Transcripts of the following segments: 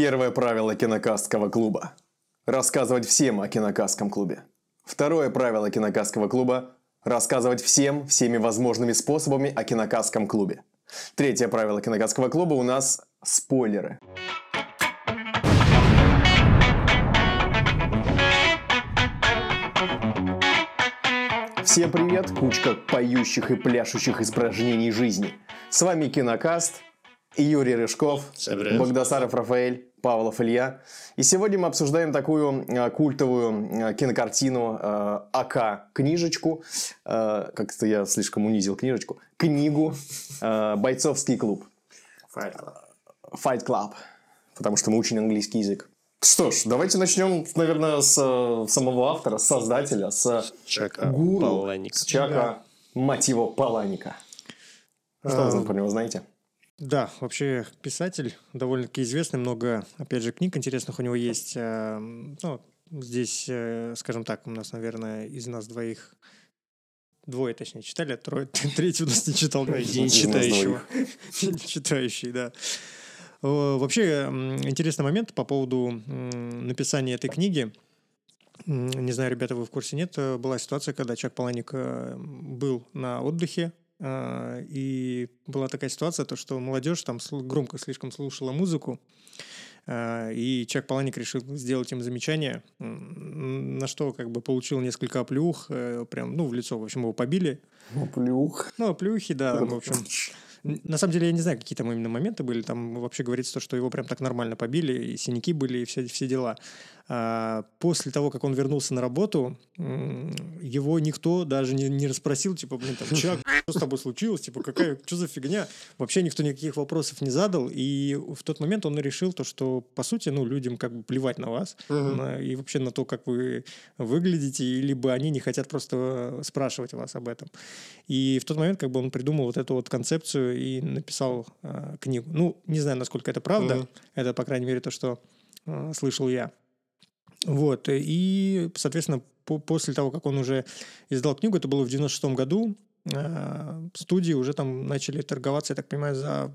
Первое правило кинокастского клуба. Рассказывать всем о кинокастском клубе. Второе правило кинокастского клуба. Рассказывать всем, всеми возможными способами о кинокастском клубе. Третье правило кинокастского клуба у нас спойлеры. Всем привет, кучка поющих и пляшущих испражнений жизни. С вами Кинокаст, Юрий Рыжков. Богдасаров Рафаэль, Павлов Илья. И сегодня мы обсуждаем такую э, культовую э, кинокартину э, АК книжечку, э, как-то я слишком унизил книжечку, книгу э, «Бойцовский клуб». Fight Club, потому что мы учим английский язык. Что ж, давайте начнем, наверное, с э, самого автора, с создателя, с Чака гуру, Паланика. с Чака, мать его, Паланика. Что вы А, про него знаете? Да, вообще писатель довольно-таки известный, много, опять же, книг интересных у него есть. Э, Ну, здесь, э, скажем так, у нас, наверное, из нас двоих Двое, точнее, читали, а трое, третий у нас не читал. День нас читающего. Читающий, да. Вообще, интересный момент по поводу написания этой книги. Не знаю, ребята, вы в курсе нет, э, была ситуация, когда Чак Паланик э, был на отдыхе, и была такая ситуация, то, что молодежь там громко слишком слушала музыку, э, и Чак Паланик решил сделать им замечание, на что как бы получил несколько оплеух, э, прям, ну, в лицо, в общем, его побили. Плюх. Ну, оплеухи, да, в общем. На самом деле, я не знаю, какие там именно моменты были. Там вообще говорится то, что его прям так нормально побили, и синяки были, и все, все дела. А, после того, как он вернулся на работу, его никто даже не, не расспросил, типа, блин, там, Чак, что с тобой случилось? Типа, какая, что за фигня? Вообще никто никаких вопросов не задал, и в тот момент он решил то, что, по сути, ну, людям как бы плевать на вас, на- и вообще на то, как вы выглядите, либо они не хотят просто спрашивать вас об этом. И в тот момент как бы он придумал вот эту вот концепцию и написал э, книгу. Ну, не знаю, насколько это правда. Мгм. Это, по крайней мере, то, что э, слышал я. Вот. И, соответственно, по- после того, как он уже издал книгу, это было в 96 году, э, студии уже там начали торговаться, я так понимаю, за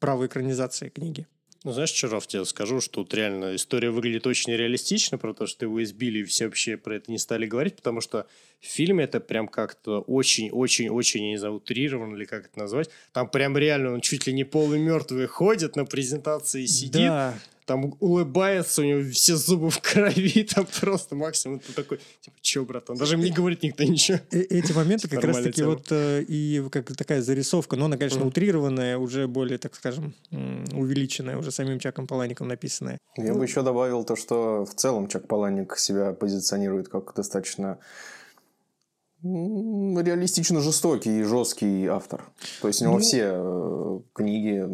право экранизации книги. Ну, знаешь, Чаров, тебе скажу, что тут реально история выглядит очень реалистично, про то, что его избили, и все вообще про это не стали говорить, потому что в фильме это прям как-то очень-очень-очень, я не знаю, утрировано или как это назвать. Там прям реально он чуть ли не полумертвый ходит на презентации, сидит, Да, там улыбается, у него все зубы в крови, там просто максимум ты такой, типа, че, братан, даже мне не говорит никто ничего. Э- эти моменты как раз Нормальная таки тема. вот э, и как такая зарисовка, но она, конечно, утрированная, уже более, так скажем, увеличенная, уже самим Чаком Палаником написанная. Я бы еще добавил то, что в целом Чак Паланик себя позиционирует как достаточно реалистично жестокий и жесткий автор. То есть у него Ну- все э, книги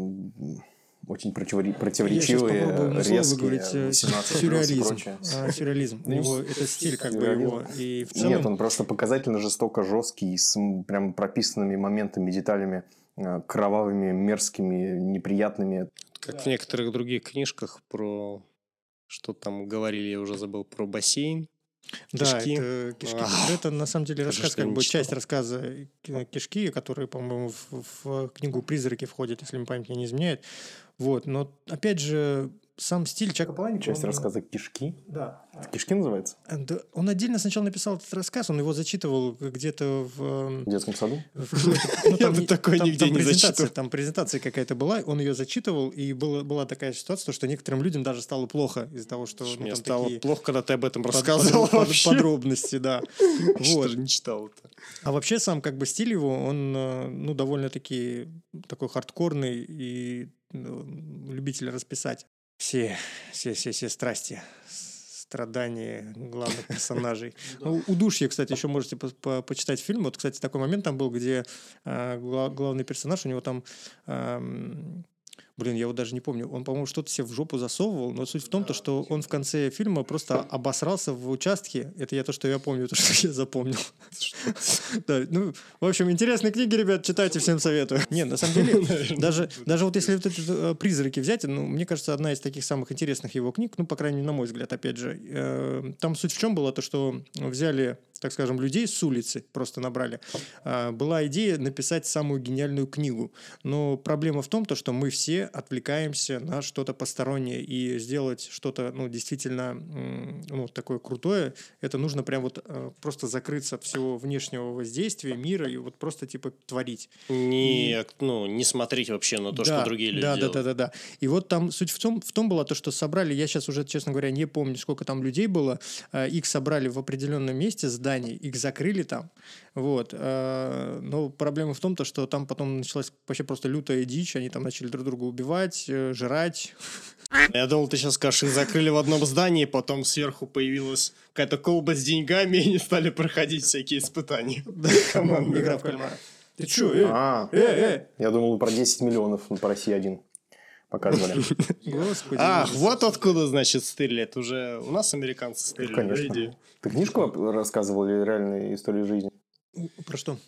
очень противори- Я сейчас противоречивые, резкие, выговорить э, 18 плюс и сюрреализм. А, Сюрреализм. У Ну, него это стиль как бы его. И в целом... Нет, он просто показательно жестоко жесткий, с прям прописанными моментами, деталями, э, кровавыми, мерзкими, неприятными. Как в некоторых других книжках про... Что там говорили, я уже забыл, про бассейн. Да, Кишки. это кишки. Это на самом деле рассказ, как бы часть рассказа э, кишки, которые, по-моему, в, в книгу Призраки входят, если мне память не изменяет. Вот, но опять же, сам стиль Чака Паланика. Часть он- рассказа «Кишки». Да. Это «Кишки» называется? Э, да, Он отдельно сначала написал этот рассказ, он его зачитывал где-то в... эм, В детском саду? в- ну, там бы там- нигде не презентация- зачитывал. Там презентация какая-то была, он ее зачитывал, и была такая ситуация, что некоторым людям даже стало плохо из-за того, что ну, Мне стало плохо, когда ты об этом рассказывал подробности, да. Что Вот. же не читал это. А вообще сам как бы стиль его, он э, ну довольно-таки такой хардкорный и ну, любитель расписать все, все, все, все страсти, страдания главных персонажей. Ну, удушье, кстати, еще можете по- по- почитать фильм. Вот, кстати, такой момент там был, где гла- главный персонаж, у него там Блин, я вот даже не помню. Он, по-моему, что-то себе в жопу засовывал, но суть в том, то, что он в конце фильма просто обосрался в участке. Это я то, что я помню, то, что я запомнил. Да, ну, в общем, интересные книги, ребят, читайте, всем советую. Не, на самом деле, даже, даже вот если вот эти э, «Призраки» взять, ну, мне кажется, одна из таких самых интересных его книг, ну, по крайней мере, на мой взгляд, опять же, э, там суть в чем была, то, что взяли так скажем, людей с улицы просто набрали, а, была идея написать самую гениальную книгу. Но проблема в том, то, что мы все отвлекаемся на что-то постороннее. И сделать что-то, ну, действительно, ну, такое крутое, это нужно прям вот э, просто закрыться от всего внешнего воздействия, мира, и вот просто, типа, творить. Не, ну, не смотреть вообще на то, что другие люди да, делают. Да, да, да, да. И вот там суть в том, в том была то, что собрали, я сейчас уже, честно говоря, не помню, сколько там людей было, э, их собрали в определенном месте зданий, их закрыли там, вот. э, Но проблема в том, то, что там потом началась вообще просто лютая дичь, они там начали друг друга убивать, э, жрать. Я думал, ты сейчас скажешь, их закрыли в одном здании, потом сверху появилась какая-то колба с деньгами, и они стали проходить всякие испытания. Команда. Игра в кальмара. Ты чё, э? А, Э, э! я думал, про 10 миллионов по России один показывали. Господи. Ах, вот откуда, значит, стреляет. Уже у нас американцы стреляли. Конечно. Ты книжку рассказывал или реальные истории жизни? Про что?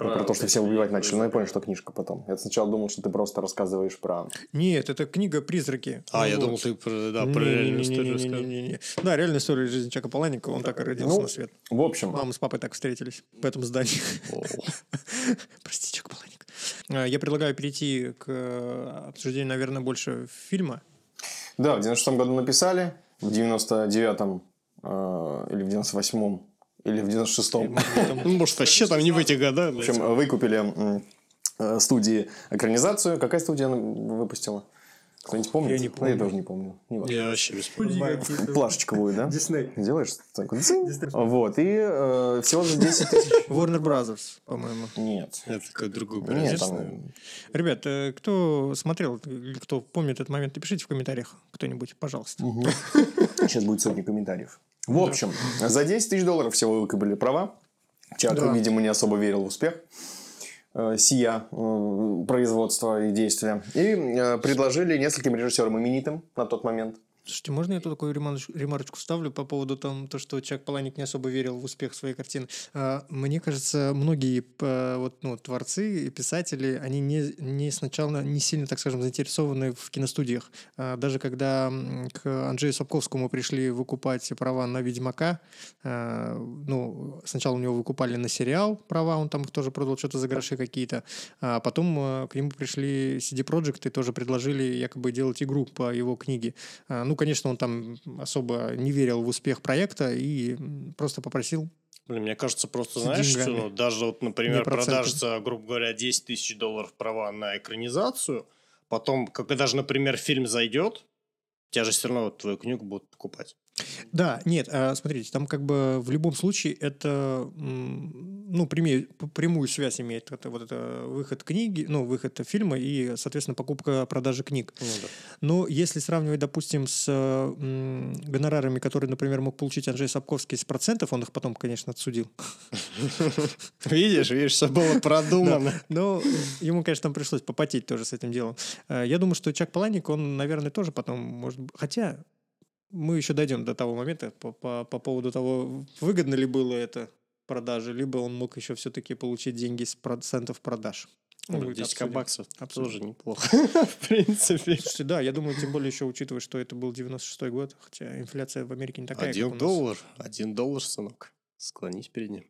Про, про то, что все убивать начали. Но я понял, что книжка потом. Я сначала думал, что ты просто рассказываешь про... Нет, это книга «Призраки». А, я Вот. думал, ты про, да, про реальную историю рассказывал. Не-не-не-не-не. Да, реальная история жизни Чака Паланика, он так и родился Ну, на свет. В общем, Мама с папой так встретились в этом здании. Прости, Чак Паланик. А, Я предлагаю перейти к э, обсуждению, наверное, больше фильма. да, в 96 году написали, в 99-м э, или в 98-м, или в 96-м. Ну, может, вообще там не в эти года. В общем, выкупили э, студии экранизацию. Какая студия она выпустила? Кто-нибудь помнит? Я не Ну, помню. я тоже не помню. Не важно. Я вообще без понятия. Плашечка будет, да? Дисней. Делаешь? Так, вот. И э, всего за 10 тысяч. Warner Brothers, по-моему. Нет. Это какой другой Нет, бренд. там... Ребят, э, кто смотрел кто помнит этот момент, напишите в комментариях кто-нибудь, пожалуйста. Сейчас будет сотни комментариев. В общем, за 10 тысяч долларов всего выкупили права. Чак, Да. видимо, не особо верил в успех э, сия э, производства и действия. И э, предложили нескольким режиссерам именитым на тот момент. Слушайте, можно я тут такую ремарочку, вставлю по поводу там, то, что Чак Паланик не особо верил в успех своей картины? А, Мне кажется, многие п- вот, ну, творцы и писатели, они не, не сначала не сильно, так скажем, заинтересованы в киностудиях. А, Даже когда к Анджею Сапковскому пришли выкупать права на «Ведьмака», а, ну, сначала у него выкупали на сериал права, он там тоже продал что-то за гроши какие-то, а потом э, к нему пришли CD Projekt и тоже предложили якобы делать игру по его книге. Ну, конечно, он там особо не верил в успех проекта и просто попросил. Блин, мне кажется, просто знаешь, деньгами. что даже вот, например, продаж за, грубо говоря, 10 тысяч долларов права на экранизацию, потом, когда даже, например, фильм зайдет, тебя же все равно вот твою книгу будут покупать. Да, нет, а, смотрите, там как бы в любом случае это, ну, прямую, прямую связь имеет это, вот это выход книги, ну, выход фильма и, соответственно, покупка продажи книг. Ну да. Но если сравнивать, допустим, с гонорарами, которые, например, мог получить Анджей Сапковский с процентов, он их потом, конечно, отсудил. Видишь, видишь, все было продумано. Но ему, конечно, там пришлось попотеть тоже с этим делом. Э, Я думаю, что Чак Паланик, он, наверное, тоже потом, может быть... Хотя мы еще дойдем до того момента по, по, по поводу того, выгодно ли было это продажи, либо он мог еще все-таки получить деньги с процентов продаж. Ну, Ну, это 10 обсудим. баксов Обсудим. тоже неплохо, в принципе. Слушайте, да, я думаю, тем более еще учитывая, что это был 96-й год, хотя инфляция в Америке не такая, Один как у нас. доллар, один доллар, сынок. Склонись перед ним.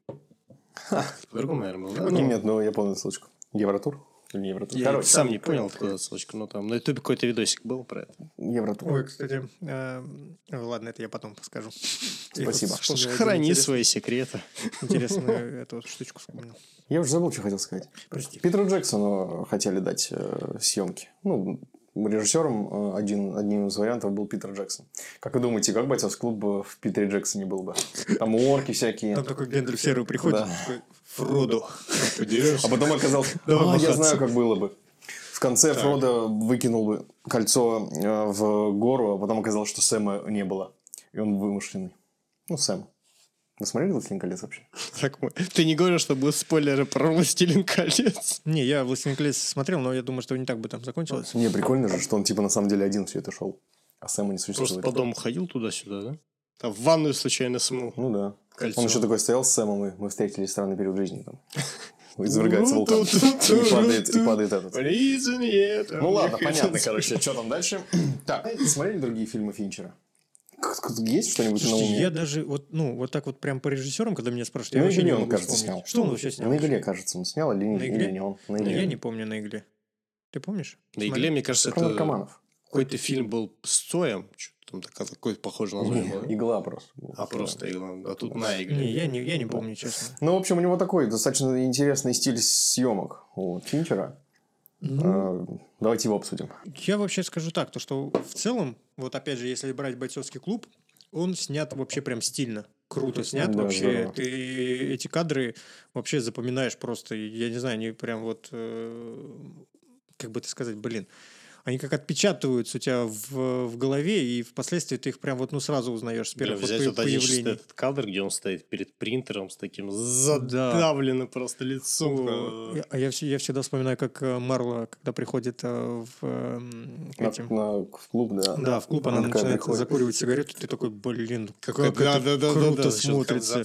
По-другому, наверное, было. да? Ну, нет, ну я помню ссылочку. Евротур? Или Евротур? Я Короче, сам не понял, откуда ссылочка, но там на ютубе какой-то видосик был про это. Евротур. Ой, кстати, э, ладно, это я потом скажу. Спасибо. Что ж, храни свои секреты. Интересную эту штучку вспомнил. Я уже забыл, что хотел сказать. Прости. Питеру Джексону хотели дать э, съемки. Ну, режиссером э, один, одним из вариантов был Питер Джексон. Как вы думаете, как бойцовский клуб бы в Питере Джексоне был бы? Там орки всякие. Там такой Гэндальф серый приходит, Да. такой, Фродо. А потом оказалось, Давай а, я знаю, как было бы. В конце Фродо выкинул бы кольцо э, в гору, а потом оказалось, что Сэма не было. И он вымышленный. Ну, Сэм. Вы смотрели «Властелин колец» вообще? Так Ты не говорил, что будут спойлеры про «Властелин колец»? Не, я «Властелин колец» смотрел, но я думаю, что не так бы там закончилось. Не, прикольно же, что он типа на самом деле один все это шел. А Сэма не Просто существует. по дому ходил туда-сюда, да? Там в ванную случайно смыл. Ну да. Кольцо. Он еще такой стоял с Сэмом, и мы встретились странный период жизни. Там. Извергается вулкан. И падает, и падает этот. Ну ладно, понятно, короче, что там дальше. Так, смотрели другие фильмы Финчера? Есть что-нибудь на уме? я даже вот, ну, вот так вот прям по режиссерам, когда меня спрашивают, я На вообще не он, кажется, снял. Что он вообще снял? На игле, кажется, он снял или, не- На игле? или не он? На Я игле. не помню на игле. Ты помнишь? На игле, мне кажется, это какой-то фильм был с Цоем. Там такое- похожее название было. Игла просто. А просто игла. А тут на игле. Не, я не, я не помню, честно. Ну, в общем, у него такой достаточно интересный стиль съемок у Финчера. Ну, Э, Давайте его обсудим. Я вообще скажу так, то что в целом, вот опять же, если брать бойцовский клуб, он снят вообще прям стильно. Круто снят Да, вообще. здорово. Ты эти кадры вообще запоминаешь просто. Я не знаю, они прям вот, э, как бы это сказать, блин, они как отпечатываются у тебя в, в голове, и впоследствии ты их прям вот ну сразу узнаешь с первых взять по- вот появлений. этот кадр, где он стоит перед принтером с таким задавленным просто лицом. О, я- А я, все- я всегда вспоминаю, как э, Марла, когда приходит э, в, к На- этим- на- в клуб, да. Да, в клуб она, Она начинает приходит. закуривать сигарету, ты такой, блин, как, Как это да, да, да, круто да, да, сейчас смотрится.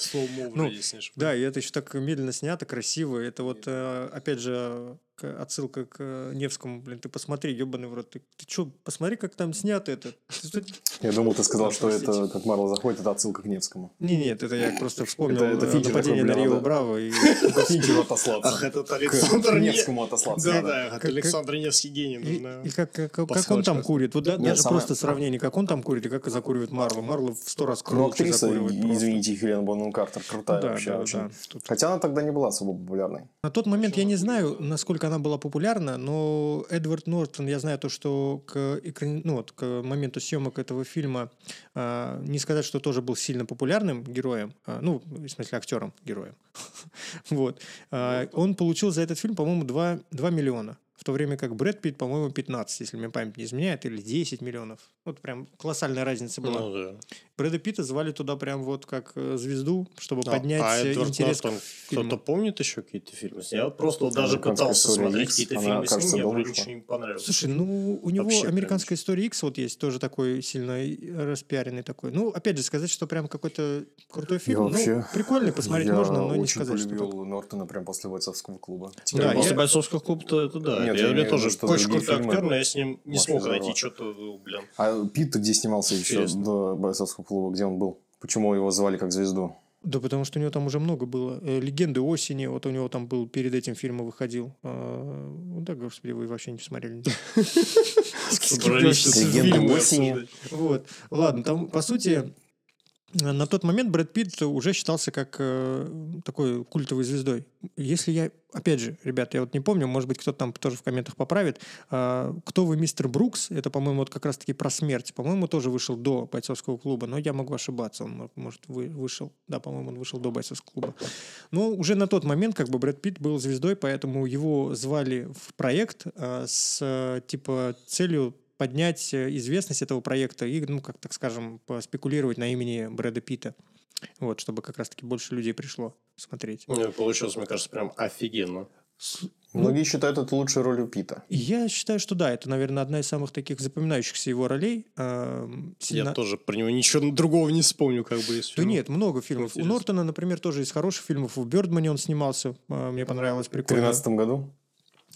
Ну. Да, и это еще так медленно снято, красиво. Это вот, э, опять же, отсылка к э, Невскому. Блин, ты посмотри, ебаный в рот. Ты, ты что, посмотри, как там снято это. Я думал, ты сказал, что это, как Марла заходит, это отсылка к Невскому. Не, нет, это я просто вспомнил Это- это э, Финчер нападение на Рио. Браво. И... Финчеру отослаться. Ах, этот Александр Невскому отослаться. Да, да, Александр Невский гений. И, и как, он там курит. Вот даже просто сравнение, как он там курит и как закуривает Марла. Марла в сто раз круче Ну, актриса, закуривает просто. извините, Хелена Бонем Картер, крутая вообще очень. Хотя она тогда не была особо популярной. На тот момент я не знаю, насколько она была популярна, но Эдвард Нортон, я знаю то, что к, экран- ну, вот, к моменту съемок этого фильма а, не сказать, что тоже был сильно популярным героем, а, ну, в смысле актером героем. вот. А, он получил за этот фильм, по-моему, 2, 2 миллиона. В то время как Брэд Питт, по-моему, 15, если мне память не изменяет, или 10 миллионов. Вот прям колоссальная разница была. Ну, да. Брэда Питта звали туда прям вот как э, звезду, чтобы А- поднять а э, Эдвард интерес Нортон, к фильму. кто-то помнит еще какие-то фильмы? Я просто даже «Американская пытался смотреть Икс», какие-то она, фильмы с кажется, ним, мне ничего не понравилось. Слушай, ну у него Вообще прям американская история X вот есть тоже такой сильно и распиаренный такой. Ну, опять же, сказать, что прям какой-то крутой фильм. Я вообще- ну, прикольный, посмотреть я можно, но не очень сказать, что полюбил так. Нортона прям после бойцовского клуба. Да, После я- бойцовского клуба-то это да. Нет, я, я мне тоже что очень крутой фильмы актер, но я с ним не вообще смог здорово. найти что-то, блин. А Пит где снимался еще Интересно. до бойцовского клуба? Где он был? Почему его звали как звезду? Да, потому что у него там уже много было. Э, Легенды осени, вот у него там был перед этим фильм выходил. А, ну да, господи, вы вообще не тут Легенды осени. Вот. Ладно, там, по сути, на тот момент Брэд Питт уже считался как э, такой культовой звездой. Если я, опять же, ребят, я вот не помню, может быть, кто-то там тоже в комментах поправит, а, «Кто вы, мистер Брукс?» Это, по-моему, вот как раз-таки про смерть. По-моему, тоже вышел до бойцовского клуба, но я могу ошибаться. Он, мо- может, вы, вышел. Да, по-моему, он вышел до бойцовского клуба. Но уже на тот момент как бы Брэд Питт был звездой, поэтому его звали в проект а, с э, типа целью поднять э, известность этого проекта и, ну, как так скажем, поспекулировать на имени Брэда Питта. Вот, чтобы как раз-таки больше людей пришло смотреть. Ну, Получилось, мне кажется, прям офигенно. Многие считают это лучшей ролью Пита. Я считаю, что да, это, наверное, одна из самых таких запоминающихся его ролей. Эм, Я сильно- тоже про него ничего другого не вспомню, как бы из Да нет, много фильмов. Интересно. У Нортона, например, тоже из хороших фильмов. В Бёрдмане он снимался. э, Мне понравилось, В прикольно. 2013 году?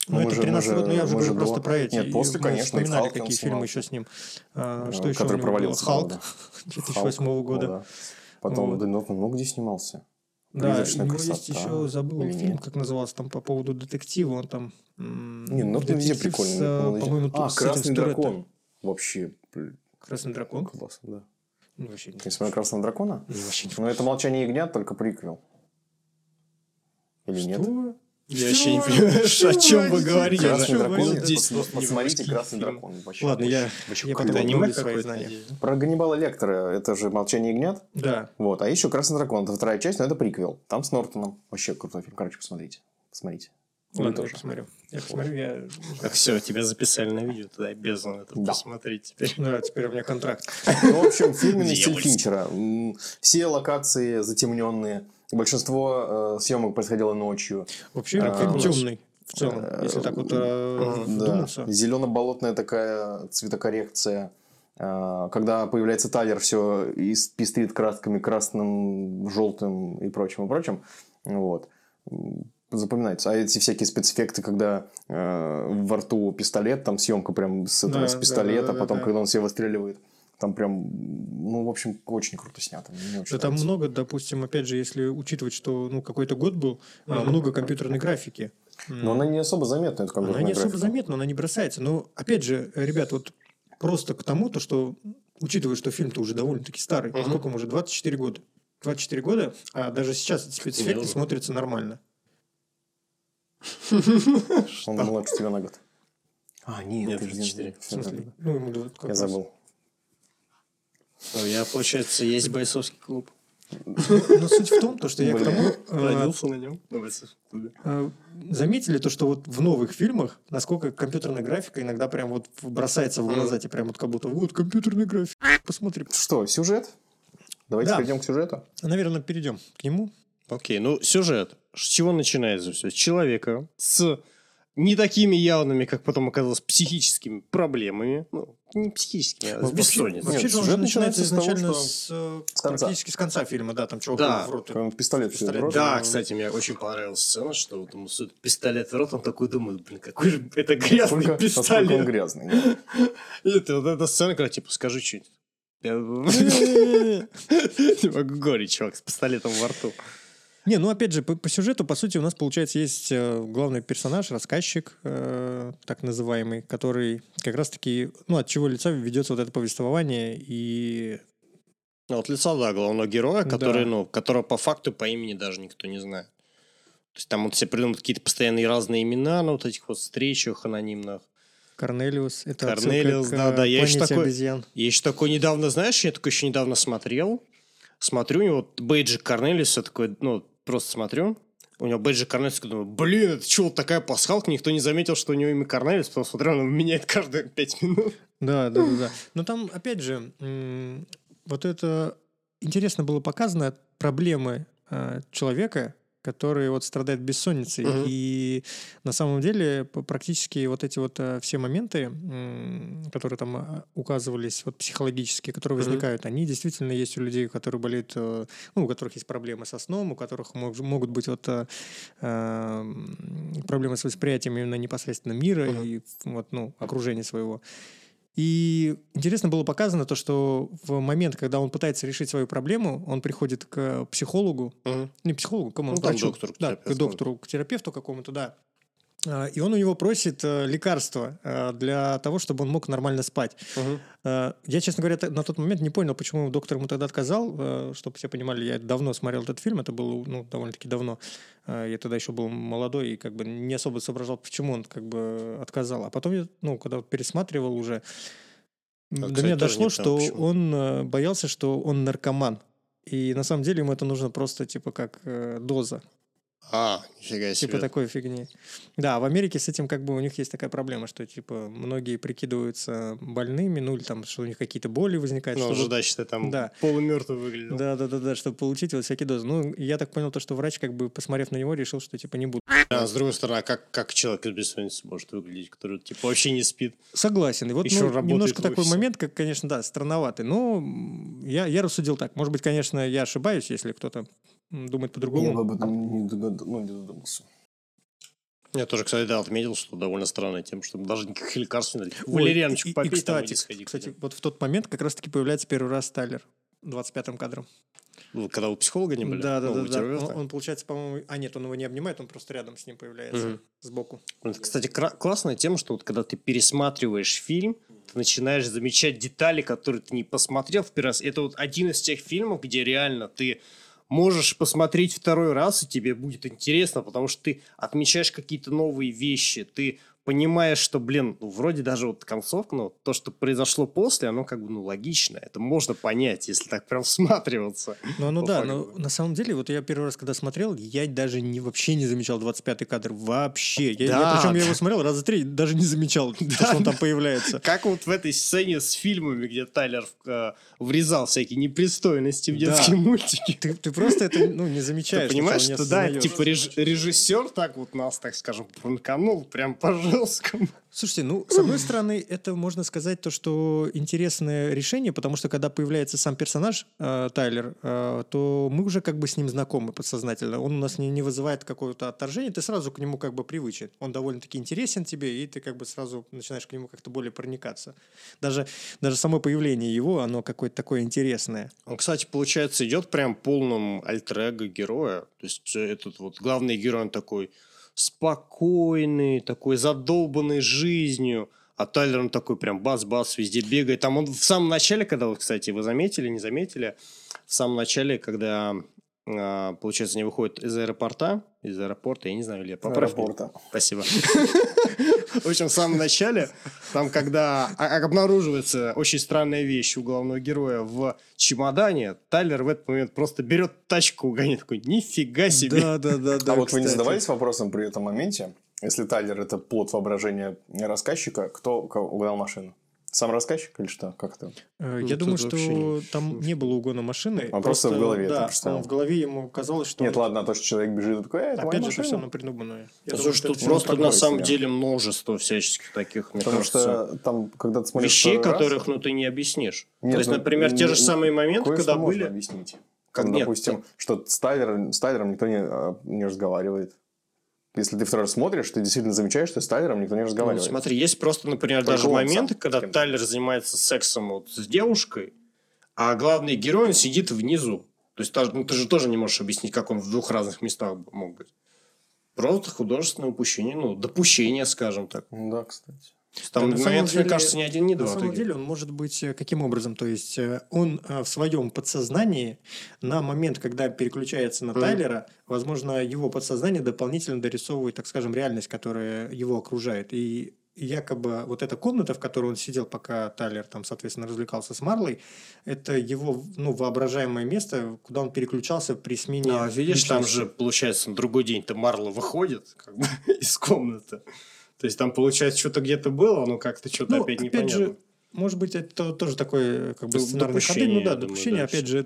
Ну, это же- 13 мы год, но я уже говорю просто до- про эти. Нет, после, конечно, вспоминали, какие фильмы еще с ним. А, Что еще который было? провалился, Халк правда. 2008 Халк, года. да. Потом Вот. Нортон много где снимался. Да, у «Призрачная него красота» есть еще, забыл или фильм, нет? как назывался, там по поводу детектива, он там... Не, ну Нортон везде с, э. По-моему, А, Красный дракон. Вообще, Красный дракон? классно, да. Ну, вообще не Ты смотрел Красного дракона? не, вообще не Но это «Молчание ягнят», только приквел. Или нет? Я вообще не понимаю, о чем вы говорите. Красный Что дракон. не посмотрите Красный фильм. дракон. Ладно, я, я аниме обновлю свои знания. Про Ганнибала Лектора, это же «Молчание ягнят». Да. Вот. А еще «Красный дракон», это вторая часть, но это приквел. Там с Нортоном. Вообще крутой фильм. Короче, посмотрите. Посмотрите. Ладно, я тоже. посмотрю. Я посмотрю, я... Так, все, тебя записали на видео, тогда обязан это Да. посмотреть теперь. Да, теперь у меня контракт. Ну, в общем, фирменный стиль Дьявольский. Финчера. Все локации затемненные. Большинство э, съемок происходило ночью. Вообще, А, темный в целом, если так вот э, Мгм, Да. Зелено-болотная такая цветокоррекция. А, Когда появляется Тайлер, все пестрит красками красным, желтым и прочим, и прочим. Вот. Запоминается. А эти всякие спецэффекты, когда э, во рту пистолет, там съемка прям с, Да, с да, пистолета, да, да, потом, да. когда он себя выстреливает. Там прям, ну, в общем, очень круто снято. Мне очень Да там много, допустим, опять же, если учитывать, что ну, какой-то год был, а, много компьютерной графики. Но она не особо заметна, эта Она компьютерная не особо графика. заметна, она не бросается. Но, опять же, ребят, вот просто к тому, то, что, учитывая, что фильм-то уже довольно-таки старый, Мгм. сколько ему уже, 24 года. 24 года, а даже сейчас эти спецэффекты смотрятся нормально. Он младше тебя на год. А, нет, Нет, ты- 34. В смысле, ну, Я забыл. У меня, получается, есть бойцовский клуб. Но суть в том, то, что я к тому... э, Родился на нем. Клубе. э, Заметили то, что вот в новых фильмах, насколько компьютерная графика иногда прям вот бросается в глаза, тебе прям вот как будто вот компьютерная графика, посмотри. Что, сюжет? Давайте Да. перейдем к сюжету. Наверное, перейдем к нему. Окей, ну сюжет. С чего начинается все? С человека с не такими явными, как потом оказалось, психическими проблемами. Ну, не психическими, а с Вообще- бессонницей. Вообще Нет, же он сюжет же начинается начинается с того, изначально что- с, э, с конца. практически с конца фильма, да, там чувак Да. в рот. Он пистолет, Пистолет, в рот. Да, кстати, мне очень понравилась сцена, что вот ему сует пистолет в рот, он такой думает, блин, какой же это грязный Насколько, насколько он пистолет. грязный. да. И это вот эта сцена, когда типа, скажи что-нибудь. Я- Типа, горе, чувак, с пистолетом во рту. Не, ну опять же, по, по сюжету, по сути, у нас, получается, есть э, главный персонаж, рассказчик, э, так называемый, который как раз-таки, ну, от чего лица ведется вот это повествование, и Ну, от лица, да, главного героя, который, Да. ну, которого по факту по имени даже никто не знает. То есть там вот все придумывают какие-то постоянные разные имена на вот этих вот встречах анонимных. Корнелиус, это Корнелиус, да, э, да, я «Планете такой- обезьян». Я еще такой недавно, знаешь, я такой еще недавно смотрел. Смотрю, у него вот бейджик Корнелиуса такой, ну, просто смотрю. У него бейджик Корнелиуса, думаю, блин, это что, вот такая пасхалка? Никто не заметил, что у него имя Корнелиус, потом смотрю, он меняет каждые пять минут. Да, да, да. Но там, опять же, вот это интересно было показано проблемы э, человека, который вот страдает бессонницей. Мгм. И на самом деле практически вот эти вот э, все моменты, которые там э, указывались, вот психологические, которые Мгм. возникают, они действительно есть у людей, которые болеют, э, ну, у которых есть проблемы со сном, у которых мог- могут быть вот э, э, м, проблемы с восприятием именно непосредственно мира Мгм. и вот, ну, окружения своего. И интересно было показано то, что в момент, когда он пытается решить свою проблему, он приходит к психологу, не психологу, кому Ну, врачу, доктору, к да, к доктору, к терапевту какому-то, да. А, И он у него просит э, лекарства э, для того, чтобы он мог нормально спать. Э, Я, честно говоря, на тот момент не понял, почему доктор ему тогда отказал. Чтобы все понимали, я давно смотрел этот фильм, это было ну, довольно-таки давно. Я тогда еще был молодой и как бы не особо соображал, почему он как бы отказал. А потом, я, ну, когда пересматривал уже, м, до меня дошло, что почему. он боялся, что он наркоман. И на самом деле ему это нужно просто типа как доза. А, нифига себе. Типа такой фигни. Да, в Америке с этим как бы у них есть такая проблема, что типа многие прикидываются больными, ну или там, что у них какие-то боли возникают. Ну, чтобы- ожидать, что там Да. полумертвый выглядел. Да, да, да, да, чтобы получить вот всякие дозы. Ну, я так понял то, что врач, как бы, посмотрев на него, решил, что типа не буду. А с другой стороны, а как, как человек из бессонницы может выглядеть, который типа вообще не спит? Согласен. И вот Ещё ну, работает немножко такой момент, как, конечно, да, странноватый. Но я, я рассудил так. Может быть, конечно, я ошибаюсь, если кто-то думает Я по-другому. бы об этом не догад- ну, не додумался. Я тоже, кстати, да, отметил, что довольно странная тема, что даже никаких лекарств не дали. Валерьяночку и- и, попей, там, кстати, иди сходи кстати, вот в тот момент как раз-таки появляется первый раз Тайлер. 25-м кадром. Когда у психолога не были? Да, да, Ну, да, у да. Он, он, получается, по-моему... А, нет, он его не обнимает, он просто рядом с ним появляется, Мгм. сбоку. Кстати, кра- классная тема, что вот когда ты пересматриваешь фильм, ты начинаешь замечать детали, которые ты не посмотрел в первый раз. Это вот один из тех фильмов, где реально ты можешь посмотреть второй раз, и тебе будет интересно, потому что ты отмечаешь какие-то новые вещи, ты понимаешь, что, блин, ну, вроде даже вот концовка, ну, то, что произошло после, оно как бы, ну, логично. Это можно понять, если так прям всматриваться. Ну, По да, факту. но на самом деле, вот я первый раз, когда смотрел, я даже не, вообще не замечал 25-й кадр. Вообще. Я, Да, причем я да. его смотрел раза три, даже не замечал, то, что он там появляется. Как вот в этой сцене с фильмами, где Тайлер э, врезал всякие непристойности в Да. детские мультики. Ты, ты просто это ну, не Ты замечаешь. понимаешь, что что да, типа реж- режиссер так вот нас, так скажем, пранканул прям по жестком. Слушайте, ну, с одной стороны, это можно сказать то, что интересное решение, потому что когда появляется сам персонаж э, Тайлер, э, то мы уже как бы с ним знакомы подсознательно. Он у нас не, не вызывает какого-то отторжения, ты сразу к нему как бы привычен. Он довольно-таки интересен тебе, и ты как бы сразу начинаешь к нему как-то более проникаться. Даже, даже само появление его, оно какое-то такое интересное. Он, кстати, получается, идет прям полным альтер героя. То есть э, этот вот главный герой, он такой спокойный, такой задолбанный жизнью. А Тайлер, он такой прям бас-бас, везде бегает. Там он в самом начале, когда, вот, кстати, вы заметили, не заметили, в самом начале, когда получается, они выходят из аэропорта, из аэропорта, я не знаю, или поправь. Аэропорта. Спасибо. В общем, в самом начале, там, когда а- обнаруживается очень странная вещь у главного героя в чемодане, Тайлер в этот момент просто берет тачку, гоняет такой, нифига себе. Да, да, да, да. а вот вы не задавались вопросом при этом моменте, если Тайлер это плод воображения рассказчика, кто кто угнал машину? Сам рассказчик или что? Как это? Э, Ну, Я тут думаю, что не- там не было угона машины. Он просто в голове это Да, представил. он в голове ему казалось, что... Нет, он- ладно, а то, что человек бежит и такой, э, это Опять же, это все машина. напридуманное. Я думаю, что это тут просто на самом себе. деле множество всяческих таких, мне Потому кажется, что там, когда ты смотришь вещей, второй раз, которых ну, ты не объяснишь. Нет, То есть, ну, например, те же ну, самые моменты, когда можно были... объяснить. Как Ну, нет, допустим, что с Тайлером, с Тайлером никто не, а, не разговаривает. Если ты второй раз смотришь, ты действительно замечаешь, что с Тайлером никто не Ну, разговаривает. смотри, есть просто, например, Только даже моменты, когда. Тайлер занимается сексом вот с девушкой, а главный герой он сидит внизу. То есть ну, ты же тоже не можешь объяснить, как он в двух разных местах мог быть. Просто художественное упущение, ну, допущение, скажем так. Ну Да, кстати. Там Да, на самом мне деле- кажется, ни один, ни На два. в самом деле он может быть э, каким образом? То есть э, он э, в своем подсознании на момент, когда переключается на Мгм. Тайлера, возможно, его подсознание дополнительно дорисовывает, так скажем, реальность, которая его окружает. И якобы вот эта комната, в которой он сидел, пока Тайлер там, соответственно, развлекался с Марлой, это его ну, воображаемое место, куда он переключался при смене А, видишь, там личности. же, получается, на другой день-то Марла выходит как бы, из комнаты. То есть там, получается, что-то где-то было, но как-то что-то Ну, опять опять непонятно. же, может быть, это тоже такое как бы сценарный ходы. допущение, Ну да, думаю, допущение, да, опять же,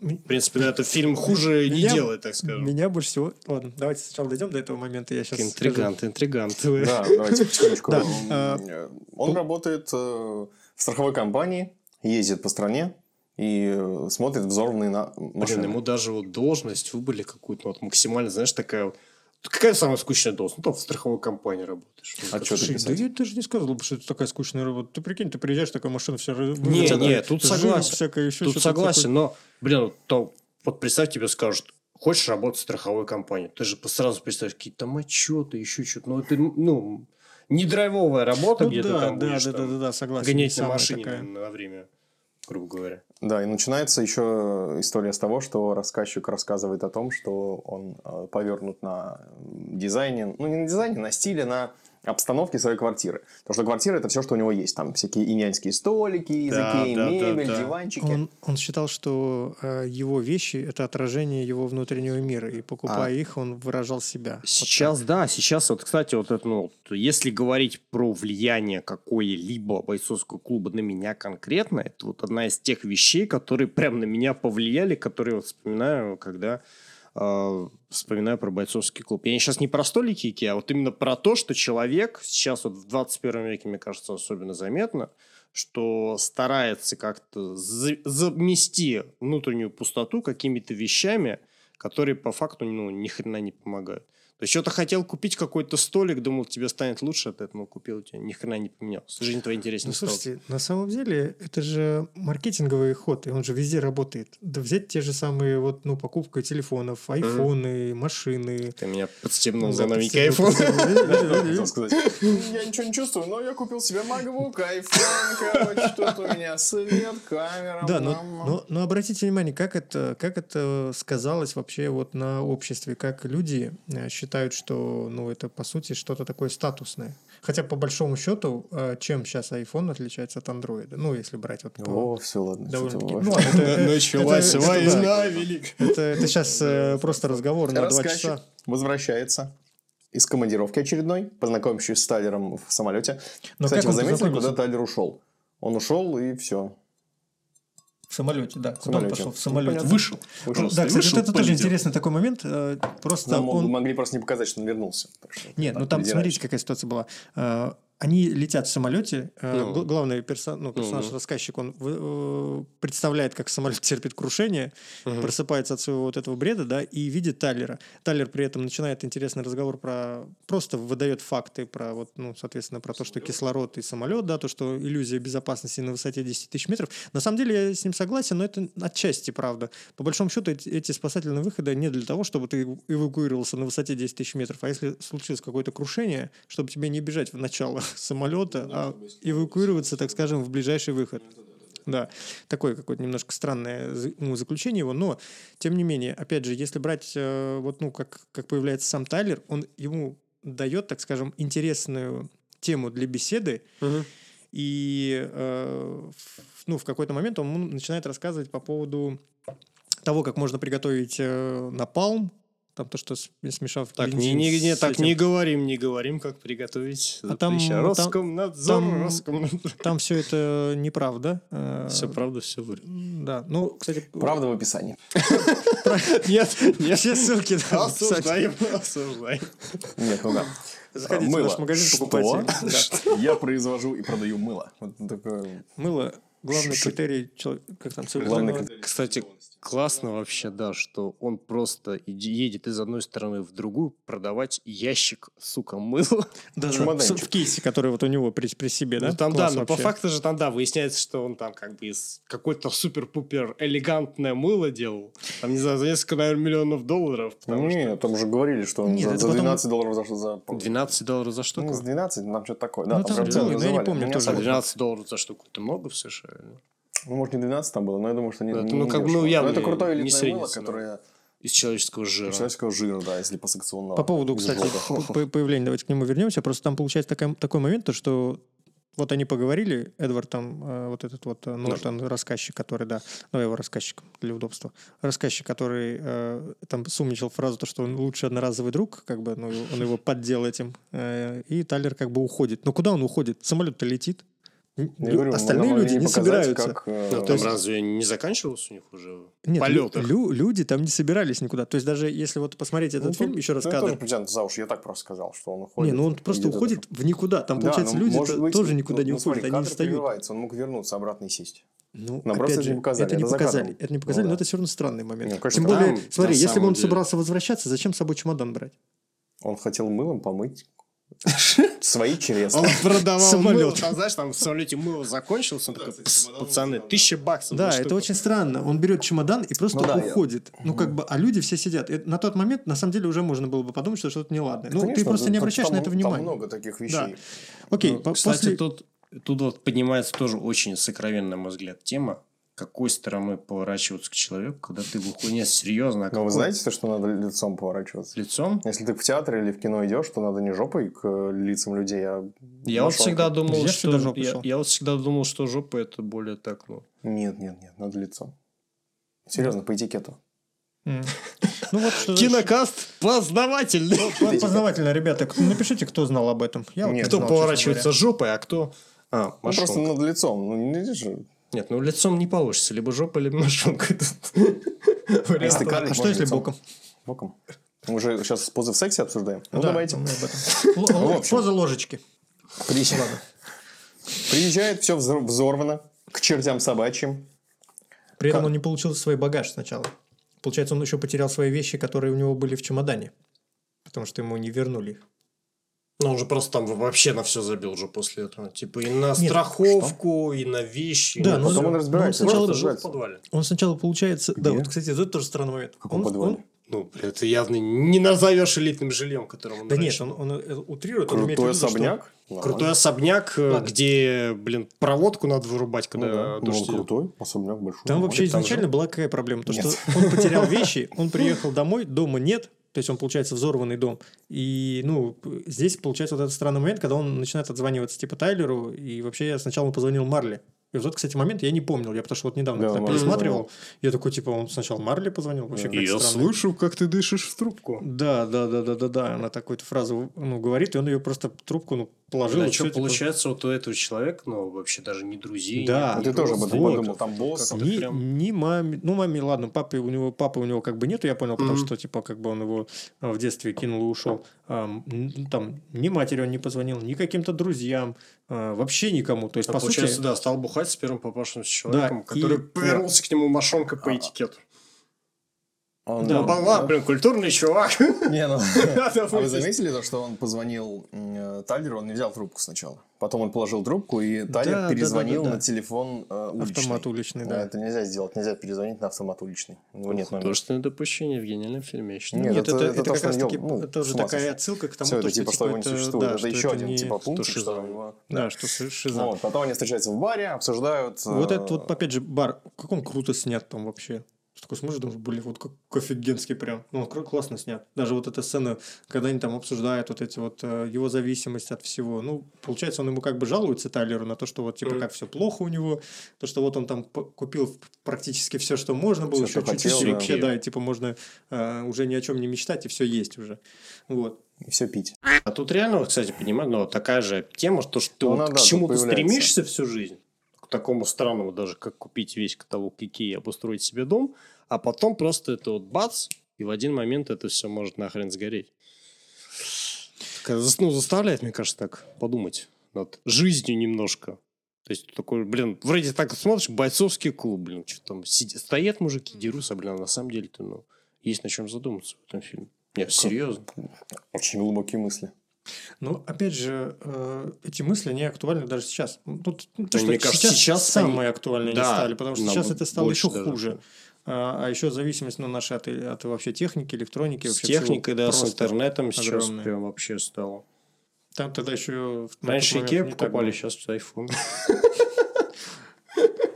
В принципе, на этот фильм хуже не Меня- делает, так скажем. Меня больше всего... Ладно, давайте сначала дойдем до этого момента. Я сейчас Интригант, интригант. Да, давайте потихонечку. Да, а, Он работает э, в страховой компании, ездит по стране и э, смотрит взорванные на Блин, машины. ему даже вот должность выбрали какую-то вот максимально, знаешь, такая... вот- Какая самая скучная должность? Ну, там в страховой компании работаешь. А чё ты Слушай, да писать? я даже не сказал бы, что это такая скучная работа. Ты прикинь, ты приезжаешь, такая машина вся... Не, вылетела, не, тут согласен. всякое, еще Тут согласен, такое. но, блин, то, вот представь, тебе скажут, хочешь работать в страховой компании, ты же сразу представишь, какие-то там отчеты, еще что-то. Ну, это, ну, не драйвовая работа, Ну где ты да, там да, будешь да, да, там да, да, согласен. гонять на машине такая. на время, грубо говоря. Да, и начинается еще история с того, что рассказчик рассказывает о том, что он э, повернут на дизайне, ну не на дизайне, на стиле, на обстановке своей квартиры. Потому что квартира это все, что у него есть. Там всякие инянские столики, языки, да, да, мебель, да. диванчики. Он, он считал, что э, его вещи – это отражение его внутреннего мира, и покупая А. их, он выражал себя. Вот Сейчас, да, сейчас вот, кстати, вот это, ну, вот если говорить про влияние какое-либо бойцовского клуба на меня конкретно, это вот одна из тех вещей, которые прям на меня повлияли, которые вот вспоминаю, когда э, вспоминаю про бойцовский клуб. Я сейчас не про столики, а вот именно про то, что человек сейчас вот в 21 веке, мне кажется, особенно заметно, что старается как-то за- замести внутреннюю пустоту какими-то вещами, которые по факту ну, ни хрена не помогают. То есть что-то хотел купить какой-то столик, думал, тебе станет лучше от этого, купил, у тебя ни хрена не поменялось. Жизнь твоя интереснее Ну, стала. слушайте, на самом деле это же маркетинговый ход, и он же везде работает. Да взять те же самые вот, ну, покупка телефонов, айфоны, машины. Ты меня подстебнул Да, за новенький сказать. Я ничего не чувствую, но я купил себе MacBook, iPhone, короче, тут у меня свет, камера. Да, но, обратите внимание, как это, как это сказалось вообще вот на обществе, как люди э, считают, что ну, это по сути что-то такое статусное. Хотя по большому счету, э, чем сейчас iPhone отличается от Android? Ну, если брать вот по... О, все, ладно. довольно-таки- что-то ну, ладно, это- Началась это- это да. война великая. Это, это сейчас э, просто разговор на два часа. возвращается из командировки очередной, познакомившись с Тайлером в самолете. Но Кстати, вы заметили, куда Тайлер ушел? Он ушел и все. В самолете, да. Куда он самолете. пошел? В Ну, самолете. понятно. Вышел. Вышел. Ну, да, кстати, вышел, это тоже интересный такой момент. э, Просто Нам мог- он... могли просто не показать, что он вернулся. Что Нет, ну там, смотрите, какая ситуация была. Они летят в самолете. э, Ну. гл- Главный персон- ну, персонаж, ну. рассказчик, он э, представляет, как самолет терпит крушение, Мгм. просыпается от своего вот этого бреда, да, и видит Тайлера. Тайлер при этом начинает интересный разговор про... Просто выдает факты про, вот, ну, соответственно, про то, что кислород и самолет, да, то, что иллюзия безопасности на высоте 10 тысяч метров. На самом деле я с ним согласен, но это отчасти правда. По большому счету эти спасательные выходы не для того, чтобы ты эвакуировался на высоте 10 тысяч метров, а если случилось какое-то крушение, чтобы тебе не бежать в начало самолета, а эвакуироваться, так скажем, в ближайший выход. Да, такое какое-то немножко странное ну, заключение его, но тем не менее, опять же, если брать э, вот ну как как появляется сам Тайлер, он ему дает, так скажем, интересную тему для беседы, и э, в- ну в какой-то момент он начинает рассказывать по поводу того, как можно приготовить э, напалм, там то, что с- смешав Так, не, не, не, так этим. не говорим, не говорим, как приготовить. А там- Роскомнадзор, там- Роскомнадзор. Там все это неправда. э, Все правда, все врет. Да, ну, кстати, Правда в описании. Нет, нет, все ссылки да, кстати. Осуждаем, осуждаем. Нет, ну да. Заходите в Мыло. наш магазин, Что? покупайте. Да. Я произвожу и продаю мыло. Вот такое... Мыло главный Ш- критерий человека, как там Главный критерий. Кстати, классно вообще, да, что он просто едет из одной стороны в другую продавать ящик, сука, мыла. Да, да, чемоданчик. в, кейсе, который вот у него при, при себе, да? Ну, там, Класс да, но по вообще. факту же там, да, выясняется, что он там как бы из какой-то супер-пупер элегантное мыло делал. Там, не знаю, за несколько, наверное, миллионов долларов. потому что- Не, там уже говорили, что он Нет, за, за потом- 12 долларов за что за... 12 долларов за штуку? Ну, с 12, там что-то такое. Да, Ну, там там было, но я не помню тоже. особо- 12 долларов за штуку, это много в США? Ну, может, не 12 там было, но я думаю, что не, Да, не ну, как бы, ну, явно Но это крутое элитное мыло, которое Из человеческого жира. человеческого жира, да, из липосакционного. По поводу, кстати, по- появления, давайте к нему вернемся. Просто там получается такая- такой момент, то, что вот они поговорили, Эдвард там, э, вот этот вот, э, Нортон, рассказчик, который, да, ну, его рассказчик для удобства, рассказчик, который э, там сумничал фразу, то, что он лучший одноразовый друг, как бы, ну, он его поддел этим, э, и Тайлер как бы уходит. Но куда он уходит? Самолет-то летит. Н- Я лю- говорю, Остальные люди не показать, собираются. как, э, Ну, то есть- разве не заканчивался у них уже Нет, полет? лю- лю- люди там не собирались никуда. То есть даже если вот посмотреть этот ну, фильм, еще раз ну, кадр. тоже притянут за уши, я так просто сказал, что он уходит. Не, ну он просто уходит в никуда. Там, Да, получается, ну, люди быть, тоже ну, никуда не ну, уходят, смотри, они кадр встают. прерывается, он мог вернуться обратно и сесть. Ну, Нам опять просто это же, не показали, Это не это за показали. Это не показали, Ну, но да. это все равно странный момент. Ну, конечно, Тем более, там, смотри, если бы он собрался возвращаться, зачем с собой чемодан брать? Он хотел мылом помыть свои чресла. Он продавал Самолет. мыло, там, знаешь, там в самолете мыло закончилось, он такой, «Пс, пацаны, тысяча баксов. Да, это штуку». очень странно. Он берет чемодан и просто Ну да, я- уходит. Ну, как бы, а люди все сидят. И на тот момент, на самом деле, уже можно было бы подумать, что что-то неладное. Ну, ты просто да, не там- обращаешь на это Там внимания. много таких вещей. Окей, Ну, по- Кстати, после... тут, тут вот поднимается тоже очень сокровенная, на мой взгляд, тема, какой стороной поворачиваться к человеку, когда ты выходишь. Нет, серьезно, а Но вы какой? знаете, то, что надо лицом поворачиваться? Лицом? Если ты в театр или в кино идешь, то надо не жопой к э, лицам людей, а Я вот всегда думал, Я что... всегда Я, я вот всегда думал, что жопа это более так, ну... Нет, нет, нет, надо лицом. Серьезно, по этикету. Ну, вот что... Кинокаст познавательный. по- Познавательно, ребята. Напишите, кто знал об этом. Я вот Нет, не Кто знал, поворачивается жопой, а кто... А, Ну, просто над лицом. Ну, не видишь же. Нет, ну лицом не получится. Либо жопа, либо мошонка. Тут А что если боком? Боком. Мы уже сейчас позы в сексе обсуждаем. Ну, Да, давайте. общем. Поза ложечки. Приезжает. Приезжает, все взорвано. К чертям собачьим. При этом он не получил свой багаж сначала. Получается, он еще потерял свои вещи, которые у него были в чемодане. Потому что ему не вернули их. Ну, он же просто там вообще на все забил уже после этого. Типа и на Нет, страховку, и на вещи. и Да, на но всё. Потом он разбирается. Ну, сначала жил в подвале. Он сначала получается... Да, Где? вот, кстати, это тоже странный момент. В каком Он- подвале? он- Ну, это явно не назовешь элитным жильем, которым он Да нет, он, он, э, утрирует. он имеет в Крутой виду, что- особняк. Крутой особняк, э, Ладно. где, блин, проводку надо вырубать, Ну когда да, ну, дождь он идет. крутой, особняк большой. Там вообще Там изначально же- была какая проблема? То, что Нет. он потерял вещи, он приехал домой, дома нет, то есть он, получается, взорванный дом. И, ну, здесь получается вот этот странный момент, когда он начинает отзваниваться типа Тайлеру, и вообще сначала он позвонил Марли. И вот, кстати, момент я не помнил. Я потому что вот недавно Да, когда пересматривал, я такой, типа, он сначала Марли позвонил, вообще какая-то Я странная. слышу, как ты дышишь в трубку. Да, да, да, да, да, да. Она такую фразу ну, говорит, и он ее просто трубку ну, положил. А и что, типа, получается, вот у этого человека, ну, вообще даже не друзей. Да. нет, Ты не тоже об этом родственников. подумал, там босс. Ни, прям- ни маме, ну маме, ладно, папы у него, папы у него как бы нету, я понял, потому Мгм. что типа как бы он его а, в детстве кинул и ушел. Там ни матери он не позвонил, ни каким-то друзьям, вообще никому. То есть А по получается, сути, да, стал бухать с первым попавшимся человеком, и- который повернулся к нему мошонка по А, этикету. Он- Да, Ну, ладно, блин, культурный чувак. Не, ну... А вы заметили то, что он позвонил э, Тайлеру, он не взял трубку сначала. Потом он положил трубку, и Тайлер Да, да, перезвонил да, да, да. на телефон э, уличный. автомат уличный, Да, да. Это нельзя сделать, нельзя перезвонить на автомат уличный. У него нет номера. Художественное допущение в гениальном фильме, я считаю. Нет, Нет, это- это, это это то, как раз таки, ну, это ума такая отсылка к тому, Все, это то, что, типа, что его не это- существует. да, это что еще один типа шиза. что его... Да, что ши- шиза. Ну, вот, потом они встречаются в баре, обсуждают... Вот э, этот вот, опять же, бар, как он круто снят там вообще. Такой смотришь, думаешь, блин, вот как офигенский прям. Ну, он классно снят. Даже вот эта сцена, когда они там обсуждают вот эти вот э, его зависимость от всего. Ну, получается, он ему как бы жалуется Тайлеру на то, что вот типа Мгм. как все плохо у него, то, что вот он там купил практически все, что можно было, еще чуть-чуть да. вообще, да, и типа можно э, уже ни о чем не мечтать, и все есть уже. Вот. И все пить. А тут реально, кстати, понимаю, ну, такая же тема, что, что Ну, вот к чему ты стремишься всю жизнь, такому странному даже, как купить весь каталог Икеи и обустроить себе дом, а потом просто это вот бац, и в один момент это все может нахрен сгореть. Ну, заставляет, мне кажется, так подумать над жизнью немножко. То есть такой, блин, вроде так смотришь, бойцовский клуб, блин, что там, сидят, стоят мужики, дерутся, блин, а на самом деле-то, ну, есть на чем задуматься в этом фильме. Нет, серьезно. Очень глубокие мысли. Ну, опять же, э, эти мысли, они актуальны даже сейчас. Ну, Тут, ну, то, Да, что мне кажется, сейчас, сейчас самые актуальные да, стали, потому что сейчас это стало еще даже. хуже. А, а еще зависимость ну, наша от, от вообще техники, электроники. С техникой, да, с интернетом сейчас огромная. прям вообще стало. Там тогда еще... Раньше не так покупали, сейчас iPhone.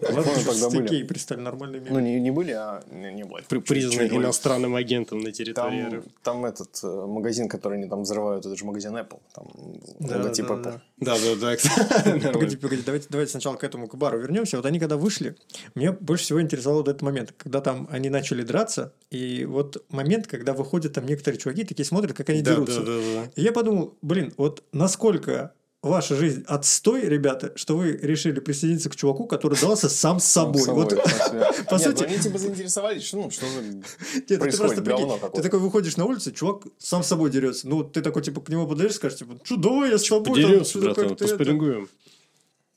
Айфоны что тогда пристали нормальными. Ну, не, не были, а не, не было. При- Признаны Чуть-чуть иностранным агентом на территории Там, РФ. там этот э, магазин, который они там взрывают, это же магазин Apple. Там Да, логотип да, Apple. да. Да, да. Погоди, погоди, давайте, давайте сначала к этому, к бару вернемся. Вот они когда вышли, меня больше всего интересовал вот этот момент, когда там они начали драться, и вот момент, когда выходят там некоторые чуваки, такие смотрят, как они дерутся. да, да, да. И я подумал, блин, вот насколько ваша жизнь отстой, ребята, что вы решили присоединиться к чуваку, который дрался сам с Сам собой. с собой, Вот, по по Нет, сути- ну они типа заинтересовались, что, ну, что же происходит, ты такой выходишь на улицу, чувак сам с собой дерется. Ну, ты такой, типа, к нему подойдешь, скажешь, типа, что, давай я с тобой. Подеремся, братан, как-то это». поспорингуем.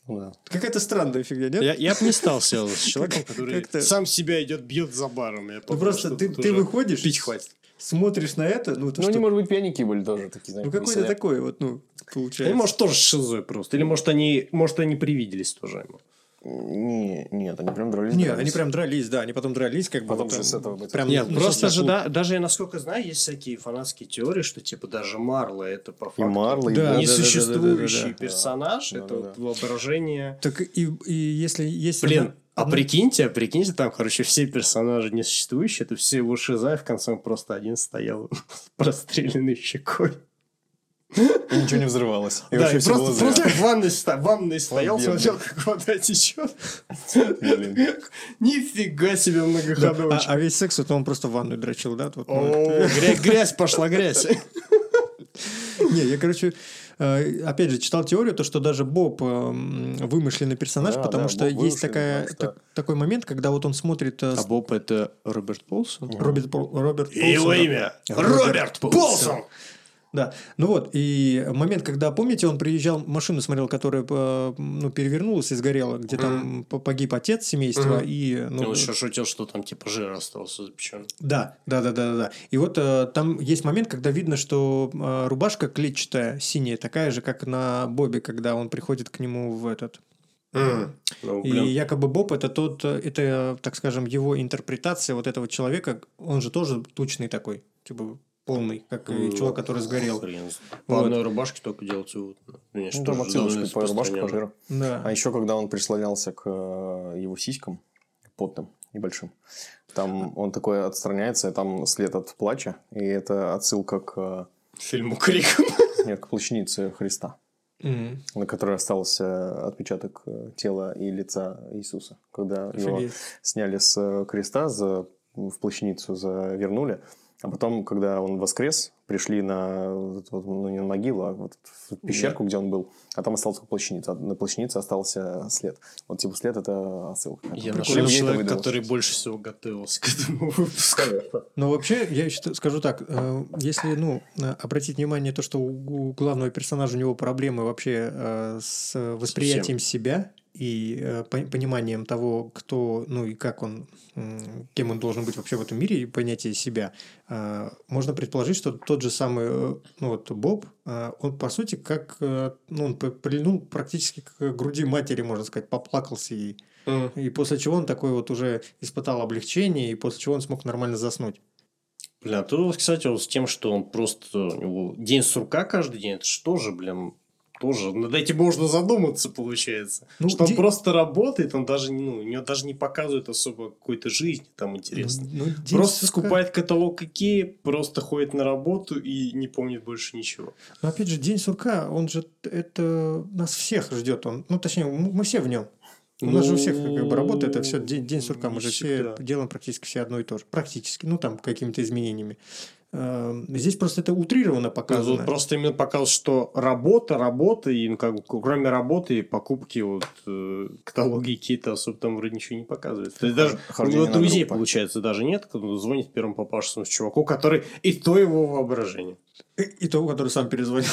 Да. Какая-то странная фигня, нет? Я, я бы не стал связываться с человеком, который сам себя идет, бьет за баром. Я Ну, просто ты, ты выходишь, Пить хватит. Смотришь на это, ну, это Ну, что? они, может быть, пьяники были тоже такие, знаете, ну какое-то веселя. такое вот, ну, получается. Или, может, тоже шизой просто. Или, может, они, может, они привиделись тоже ему. Не, нет, они прям дрались. Не, дрались. они прям дрались, да, они потом дрались, как бы. Потом вот же там с этого прям Нет, ну, просто же, да, даже я, насколько знаю, есть всякие фанатские теории, что, типа, даже Марла это по факту Марла, и Да, Боб. да, несуществующий да, да, да, да. персонаж, Да, это да, вот да. воображение. Так и, и если есть... Блин, а одна- прикиньте, а прикиньте, там, короче, все персонажи несуществующие, это все его шиза, и в конце он просто один стоял с простреленной щекой. И ничего не взрывалось. И да, вообще и все просто, просто в ванной, в ванной стоял, бедный. смотрел, как вода течет. Блин. Нифига себе Да, многоходовочка. а, а весь секс, это он просто в ванную дрочил, да? Ну, О, грязь, грязь пошла, грязь. Не, я, короче, опять же, читал теорию, то, что даже Боб э, вымышленный персонаж, Да, потому да, что Боб есть такая, так- такой момент, когда вот он смотрит... э, с- Боб это Роберт Полсон? Роберт, Пол- Роберт Его Полсон, да. имя Роберт Роберт Полсон. Полсон. Да, ну вот, и момент, когда, помните, он приезжал, машину смотрел, которая э, ну, перевернулась и сгорела, где там по- погиб отец семейства, Мгм. и... Ну, Он еще шутил, что там типа жир остался запечен. Да, да, да, да, да, да. И вот э, там есть момент, когда видно, что э, рубашка клетчатая, синяя, такая же, как на Бобе, когда он приходит к нему в этот. Ну, И якобы Боб это тот, э, это, так скажем, его интерпретация вот этого человека, он же тоже тучный такой, типа полный, как и Ну, чувак, который сгорел. Хрен Вот. одной рубашке только делать. Конечно, Ну, там тоже довольно отсылочка по рубашке по жиру. Да. А еще, когда он прислонялся к э, его сиськам, потным, небольшим, там он такой отстраняется, и там след от плача, и это отсылка к, э, Фильму Крик. нет, к плащанице Христа. Мгм. на которой остался отпечаток э, тела и лица Иисуса, когда его Офигеть. сняли с креста, за, в плащаницу завернули, а потом, когда он воскрес, пришли на, ну, не на могилу, а вот в пещерку, где он был, а там только плащаница, а на плащанице остался след. Вот типа след – это отсылка. Я нашел человека, который больше всего готовился к этому выпуску. Ну, вообще, я считаю- скажу так, э, если, ну, э, обратить внимание то, что у главного персонажа у него проблемы вообще э, с восприятием себя и э, по- пониманием того, кто, ну и как он, кем он должен быть вообще в этом мире, и понятие себя, э, можно предположить, что тот же самый, э, ну вот Боб, он по сути как, ну, он прильнул практически к груди матери, можно сказать, поплакался ей. И после чего он такой вот уже испытал облегчение, и после чего он смог нормально заснуть. Блин, а тут, кстати, вот с тем, что он просто... У него день сурка каждый день, это что же, блин, тоже над этим можно задуматься, получается. Ну, что он де- просто работает, он даже, ну, у него даже не показывает особо какой-то жизни там интересно. Ну, ну, Просто скупает каталог Икеи, просто ходит на работу и не помнит больше ничего. Но опять же, день сурка, он же это нас всех ждет. Он, ну, точнее, мы все в нем. У нас же у всех как бы работа, это все день, день сурка. Мы же все всегда. делаем практически все одно и то же. Практически. Ну, там, какими-то изменениями. Эм, Здесь просто это утрированно Ну, показано. вот просто именно показал, что работа, работа, и ну, как кроме работы и покупки вот э, каталоги Икеи-то особо там вроде ничего не показывает. То есть даже у хождение него друзей, получается, даже нет, кто звонит первому попавшемуся чуваку, который и то его воображение. И, и того, который сам перезвонил.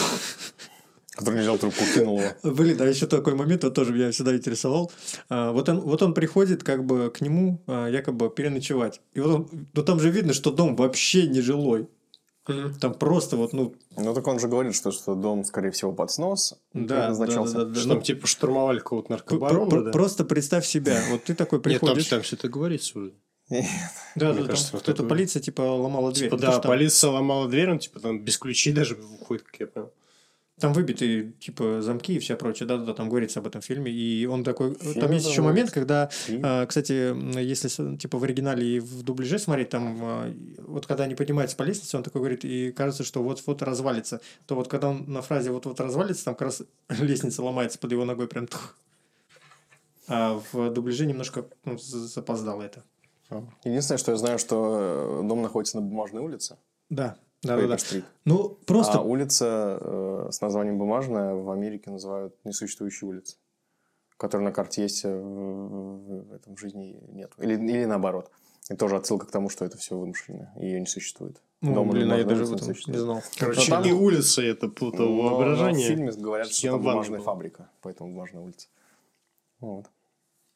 Который не взял трубку, кинул его. Блин, а еще такой момент, вот тоже меня всегда интересовал. А, Вот он, вот он приходит как бы к нему а, якобы переночевать. И вот он, ну там же видно, что дом вообще не жилой. Там просто вот, ну, Ну, так он же говорит, что, что дом, скорее всего, под снос да, предназначался. да, да, да, Что там типа штурмовали какого-то наркобарона, про- да? Просто представь себя. Вот ты такой Нет, там, приходишь. там все это говорится уже. Да, мне да, кажется, кто-то полиция типа ломала дверь. Типа, Ну, да, полиция ломала дверь, он типа там без ключей даже выходит, как я понял. Там выбиты типа замки и все прочее. Да, да, да, там говорится об этом фильме. И он такой. Фильм там есть еще момент, когда А, Кстати, если типа в оригинале и в дубляже смотреть, там а, вот когда они поднимаются по лестнице, он такой говорит, и кажется, что вот-вот развалится. То вот когда он на фразе вот-вот развалится, там как раз лестница ломается под его ногой прям. тух. А в дубляже немножко ну, запоздало это. Единственное, что я знаю, что э, дом находится на Бумажной улице. Да, да, да. да. Пейпер-стрит. Ну, просто А улица э, с названием Бумажная в Америке называют несуществующей улицей. Которая на карте есть, а в, в этом жизни нет. Или, или наоборот. И тоже отсылка к тому, что это все вымышленное. Ее не существует. ну, Дома блин, а я даже в этом не знал. Короче, там- не улица, это Но- но воображение. в фильме говорят, что там бумажная фабрика, поэтому Бумажная улица. Вот.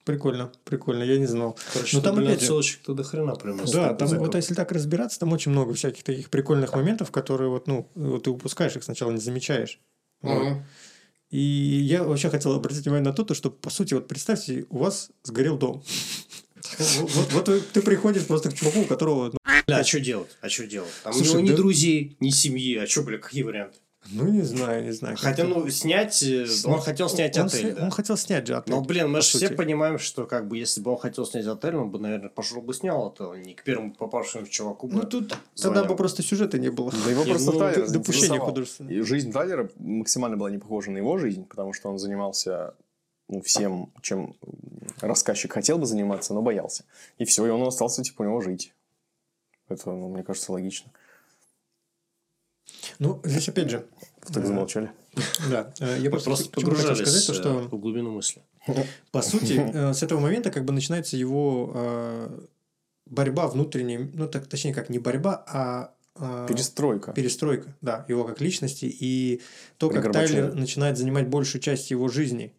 Прикольно, прикольно, я не знал. Короче, Ну, там опять отсылочек-то до хрена прям. Да, там вот если так разбираться, там очень много всяких таких прикольных моментов, которые вот, ну, вот ты упускаешь их сначала, не замечаешь. Вот. Мгм. И я вообще хотел обратить внимание на то, то, что, по сути, вот представьте, у вас сгорел дом. Вот, вот- ты приходишь просто к чуваку, у которого, ну, а что делать? А что делать? Там Слушай, у него ни да- друзей, ни семьи. А что, бля, какие варианты? Ну, не знаю, не знаю. Хотя, ну, снять... э, Он хотел снять он, отель, сня- да. Он хотел снять же отель. Но, блин, мы же все сути. понимаем, что как бы если бы он хотел снять отель, он бы, наверное, пошел бы снял это, а не к первому попавшему чуваку бы. Ну, тут тогда звонил. бы просто сюжета не было. Да его просто ну, Тайлер допущение художественное. И жизнь Тайлера максимально была не похожа на его жизнь, потому что он занимался ну, всем, чем рассказчик хотел бы заниматься, но боялся. И все, и он остался, типа, у него жить. Это, ну, мне кажется, логично. Ну, здесь опять же, Так Да. замолчали. да, э, я просто, просто погружались сказать, то, что... э, в глубину мысли. По сути, э, с этого момента как бы начинается его э, борьба внутренняя, ну так точнее как не борьба, а э, Перестройка. перестройка, да, его как личности и то, как. Тайлер начинает занимать большую часть его жизни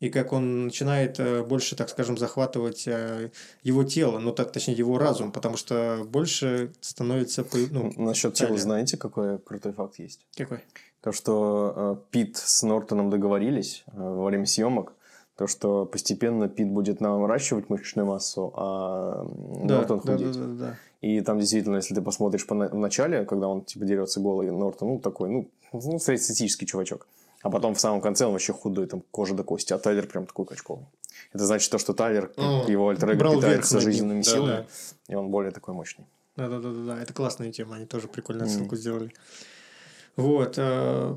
и как он начинает э, больше, так скажем, захватывать э, его тело, ну так точнее его разум, потому что больше становится, ну Насчет тела, знаете, какой крутой факт есть? какой? То, что э, Пит с Нортоном договорились во время съемок, то, что постепенно Пит будет наращивать мышечную массу, а Да, Нортон да, худеть. да, да, да. И там действительно, если ты посмотришь в начале, когда он типа дерется голый, Нортон, ну, такой, ну, ну среднестатистический чувачок. А потом в самом конце он вообще худой, там кожа до кости, а Тайлер прям такой качковый. Это значит то, что Тайлер, Мгм. его альтер питается жизненными Да, силами, да. и он более такой мощный. Да, да, да, да, да. Это классная тема, они тоже прикольную Мгм. ссылку сделали. Вот. э,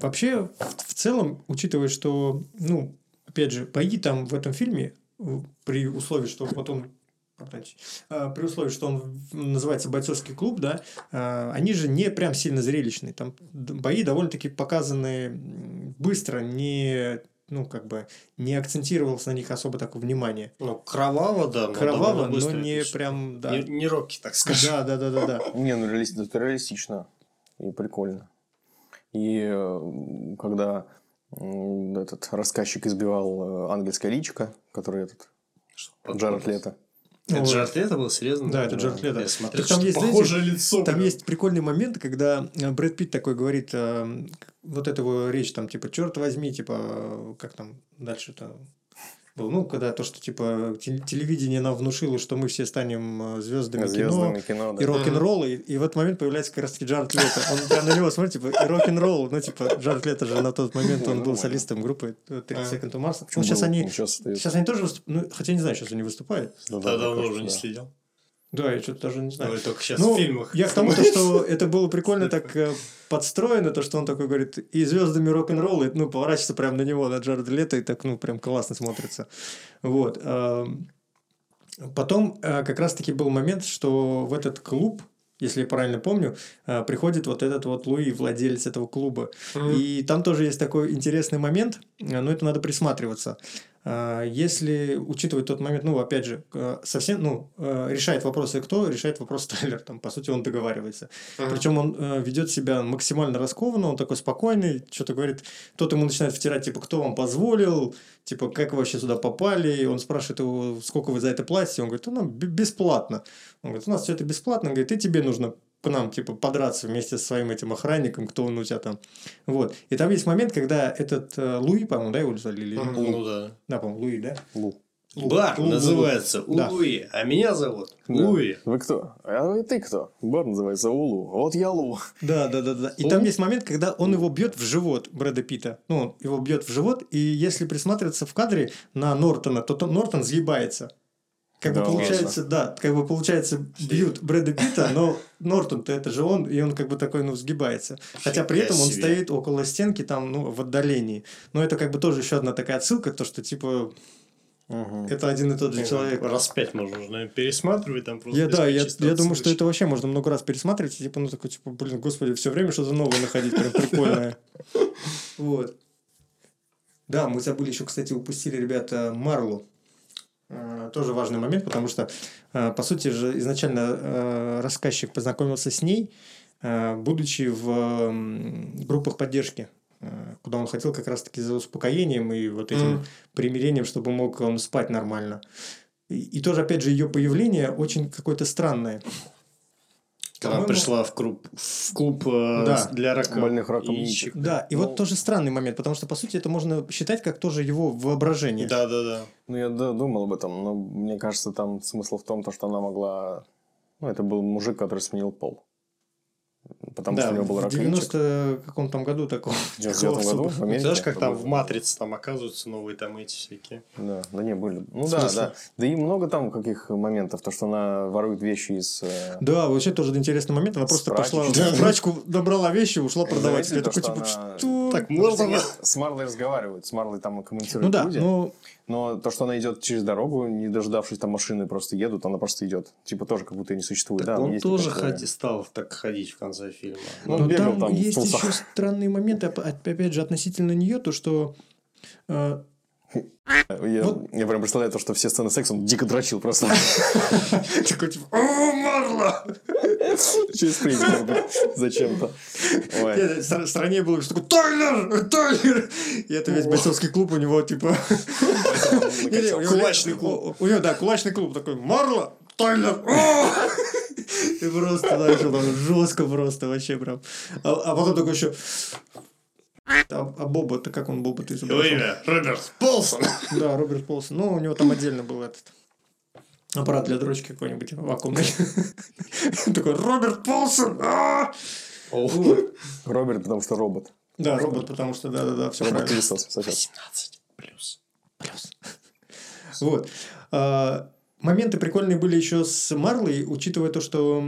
Вообще, в целом, учитывая, что, ну, опять же, бои там в этом фильме, при условии, что э, при условии, что он называется бойцовский клуб, да, э, они же не прям сильно зрелищные. Там бои довольно-таки показаны быстро, не ну, как бы не акцентировалось на них особо такое внимание. Ну, кроваво, да. но Кроваво, но не прям, да. Не, не Рокки, так скажем. Да, да, да, да, да. Не, ну реалистично, это реалистично и прикольно. И э, когда этот рассказчик избивал э, ангельское личико, который этот Джаред Лето. Это Вот. Джаред Лето был, серьезно? Да, это Джаред Лето. Я смотрел, там есть, похожее лицо. Там прям. есть прикольный момент, когда э, Брэд Питт такой говорит, э, вот его речь, там, типа, черт возьми, типа, э, как там дальше-то было, ну, когда то, что, типа, те- телевидение нам внушило, что мы все станем э, звездами, Звездами кино, кино, да. и рок-н-ролл, и, и в этот момент появляется как раз-таки Джаред Лето. Он прям на него смотрит, типа, и рок-н-ролл, ну, типа, Джаред Лето же на тот момент, он был солистом группы 30 А. Second to Mars. Почему сейчас Был, они... сейчас. Сейчас они тоже выступают, ну, хотя не знаю, сейчас они выступают. Ну Да, да, давно уже не следил. Да, я что-то даже не знаю. Ну, только сейчас Ну, в фильмах. Я к тому, то, что это было прикольно так э, подстроено, то, что он такой говорит, и звездами рок-н-ролла, и, ну, поворачивается прямо на него, на Джареда Лето, и так, ну, прям классно смотрится. Вот. эм, Потом э, как раз-таки был момент, что в этот клуб, если я правильно помню, э, приходит вот этот вот Луи, владелец этого клуба. Мгм. И там тоже есть такой интересный момент, но это надо присматриваться. А, Если учитывать тот момент, ну, опять же, совсем, ну, э, решает вопросы кто, решает вопрос Тайлер, там, по сути, он договаривается. Мгм. Причем он э, ведет себя максимально раскованно, он такой спокойный, что-то говорит, тот ему начинает втирать, типа, кто вам позволил, типа, как вы вообще сюда попали, и он спрашивает его, сколько вы за это платите, он говорит, ну, бесплатно. Он говорит, у нас все это бесплатно, он говорит, и тебе нужно нам, типа, подраться вместе со своим этим охранником, кто он у тебя там. Вот. И там есть момент, когда этот э, Луи, по-моему, да, его звали? Или... Ну да. Да, по-моему, Луи, да? Лу. Бар Лу- Лу- называется Да. Луи, а меня зовут Да. Луи. Вы кто? А вы ты кто? Бар называется Улу. Вот я Лу. Да, да, да, да. И Лу? там есть момент, когда он его бьет в живот, Брэда Питта. Ну, он его бьет в живот, и если присматриваться в кадре на Нортона, то, то Нортон сгибается. Как бы получается, да, как бы получается, бьют Брэда Питта, но Нортон-то это же он, и он как бы такой, ну, сгибается. Хотя при этом он стоит около стенки, там, ну, в отдалении. Но это как бы тоже еще одна такая отсылка, то, что, типа, Мгм. это один и тот же человек. Раз пять можно наверное, пересматривать там просто. Я, да, я, я думаю, что это вообще можно много раз пересматривать. и, Типа, ну, такой, типа, блин, господи, все время что-то новое находить, прям прикольное. Вот. Да, мы забыли еще, кстати, упустили, ребята, Марлу. Э, Тоже важный момент, потому что, э, по сути же, изначально э, рассказчик познакомился с ней, будучи в группах поддержки, куда он хотел как раз-таки за успокоением и вот этим Мгм. примирением, чтобы мог он спать нормально. И, и тоже, опять же, ее появление очень какое-то странное. Когда По-моему- пришла в клуб, в клуб э, Да. для рака. Больных раком яичек. Да, и Ну- вот тоже странный момент, потому что, по сути, это можно считать как тоже его воображение. Да, да, да. Ну, я да, думал об этом, но мне кажется, там смысл в том, то, что она могла... Ну, это был мужик, который сменил пол. Потому Да, что у него был в рак яичек. 90 каком там году такого. В 99 году в Америке. знаешь, как там в. Матрице там оказываются новые там эти всякие. Да, да не, были. Ну В да, да. Да и много там каких моментов, то, что она ворует вещи из... э, Да, вообще тоже интересный момент. Она просто пошла в прачку, добрала вещи, ушла продавать. Я такой, типа, что? Так можно? С Марлой разговаривают, с Марлой там коммуницируют Ну да, ну, Но то, что она идет через дорогу, не дождавшись там машины, просто едут, она просто идет. Типа тоже как будто и не существует. Так да, он тоже ходи- стал так ходить в конце фильма. Ну, но бегал там, там есть еще странные моменты, оп- опять же, относительно нее, то, что э, Я, Вот. я прям представляю то, что все сцены секса он дико дрочил просто. такой, типа, о, Марла! Через принцип зачем-то. Ой. Нет, в стра- стране было что такое, Тайлер! Тайлер! И это весь бойцовский клуб у него, типа... Кулачный клуб. У него, да, кулачный клуб такой, Марла! Тайлер! О!» И просто там жестко просто вообще прям. А, а потом такой еще... А, а Боба-то, как он Боба-то Его изображал? имя Роберт Полсон. Да, Роберт Полсон. Ну, у него там отдельно был этот аппарат для дрочки какой-нибудь вакуумный. Такой, Роберт Полсон! а!» Роберт, потому что робот. Да, робот, потому что, да-да-да, все правильно. Робот-пылесос. Сосед. 18 плюс. Вот. А, Моменты прикольные были еще с Марлой, учитывая то, что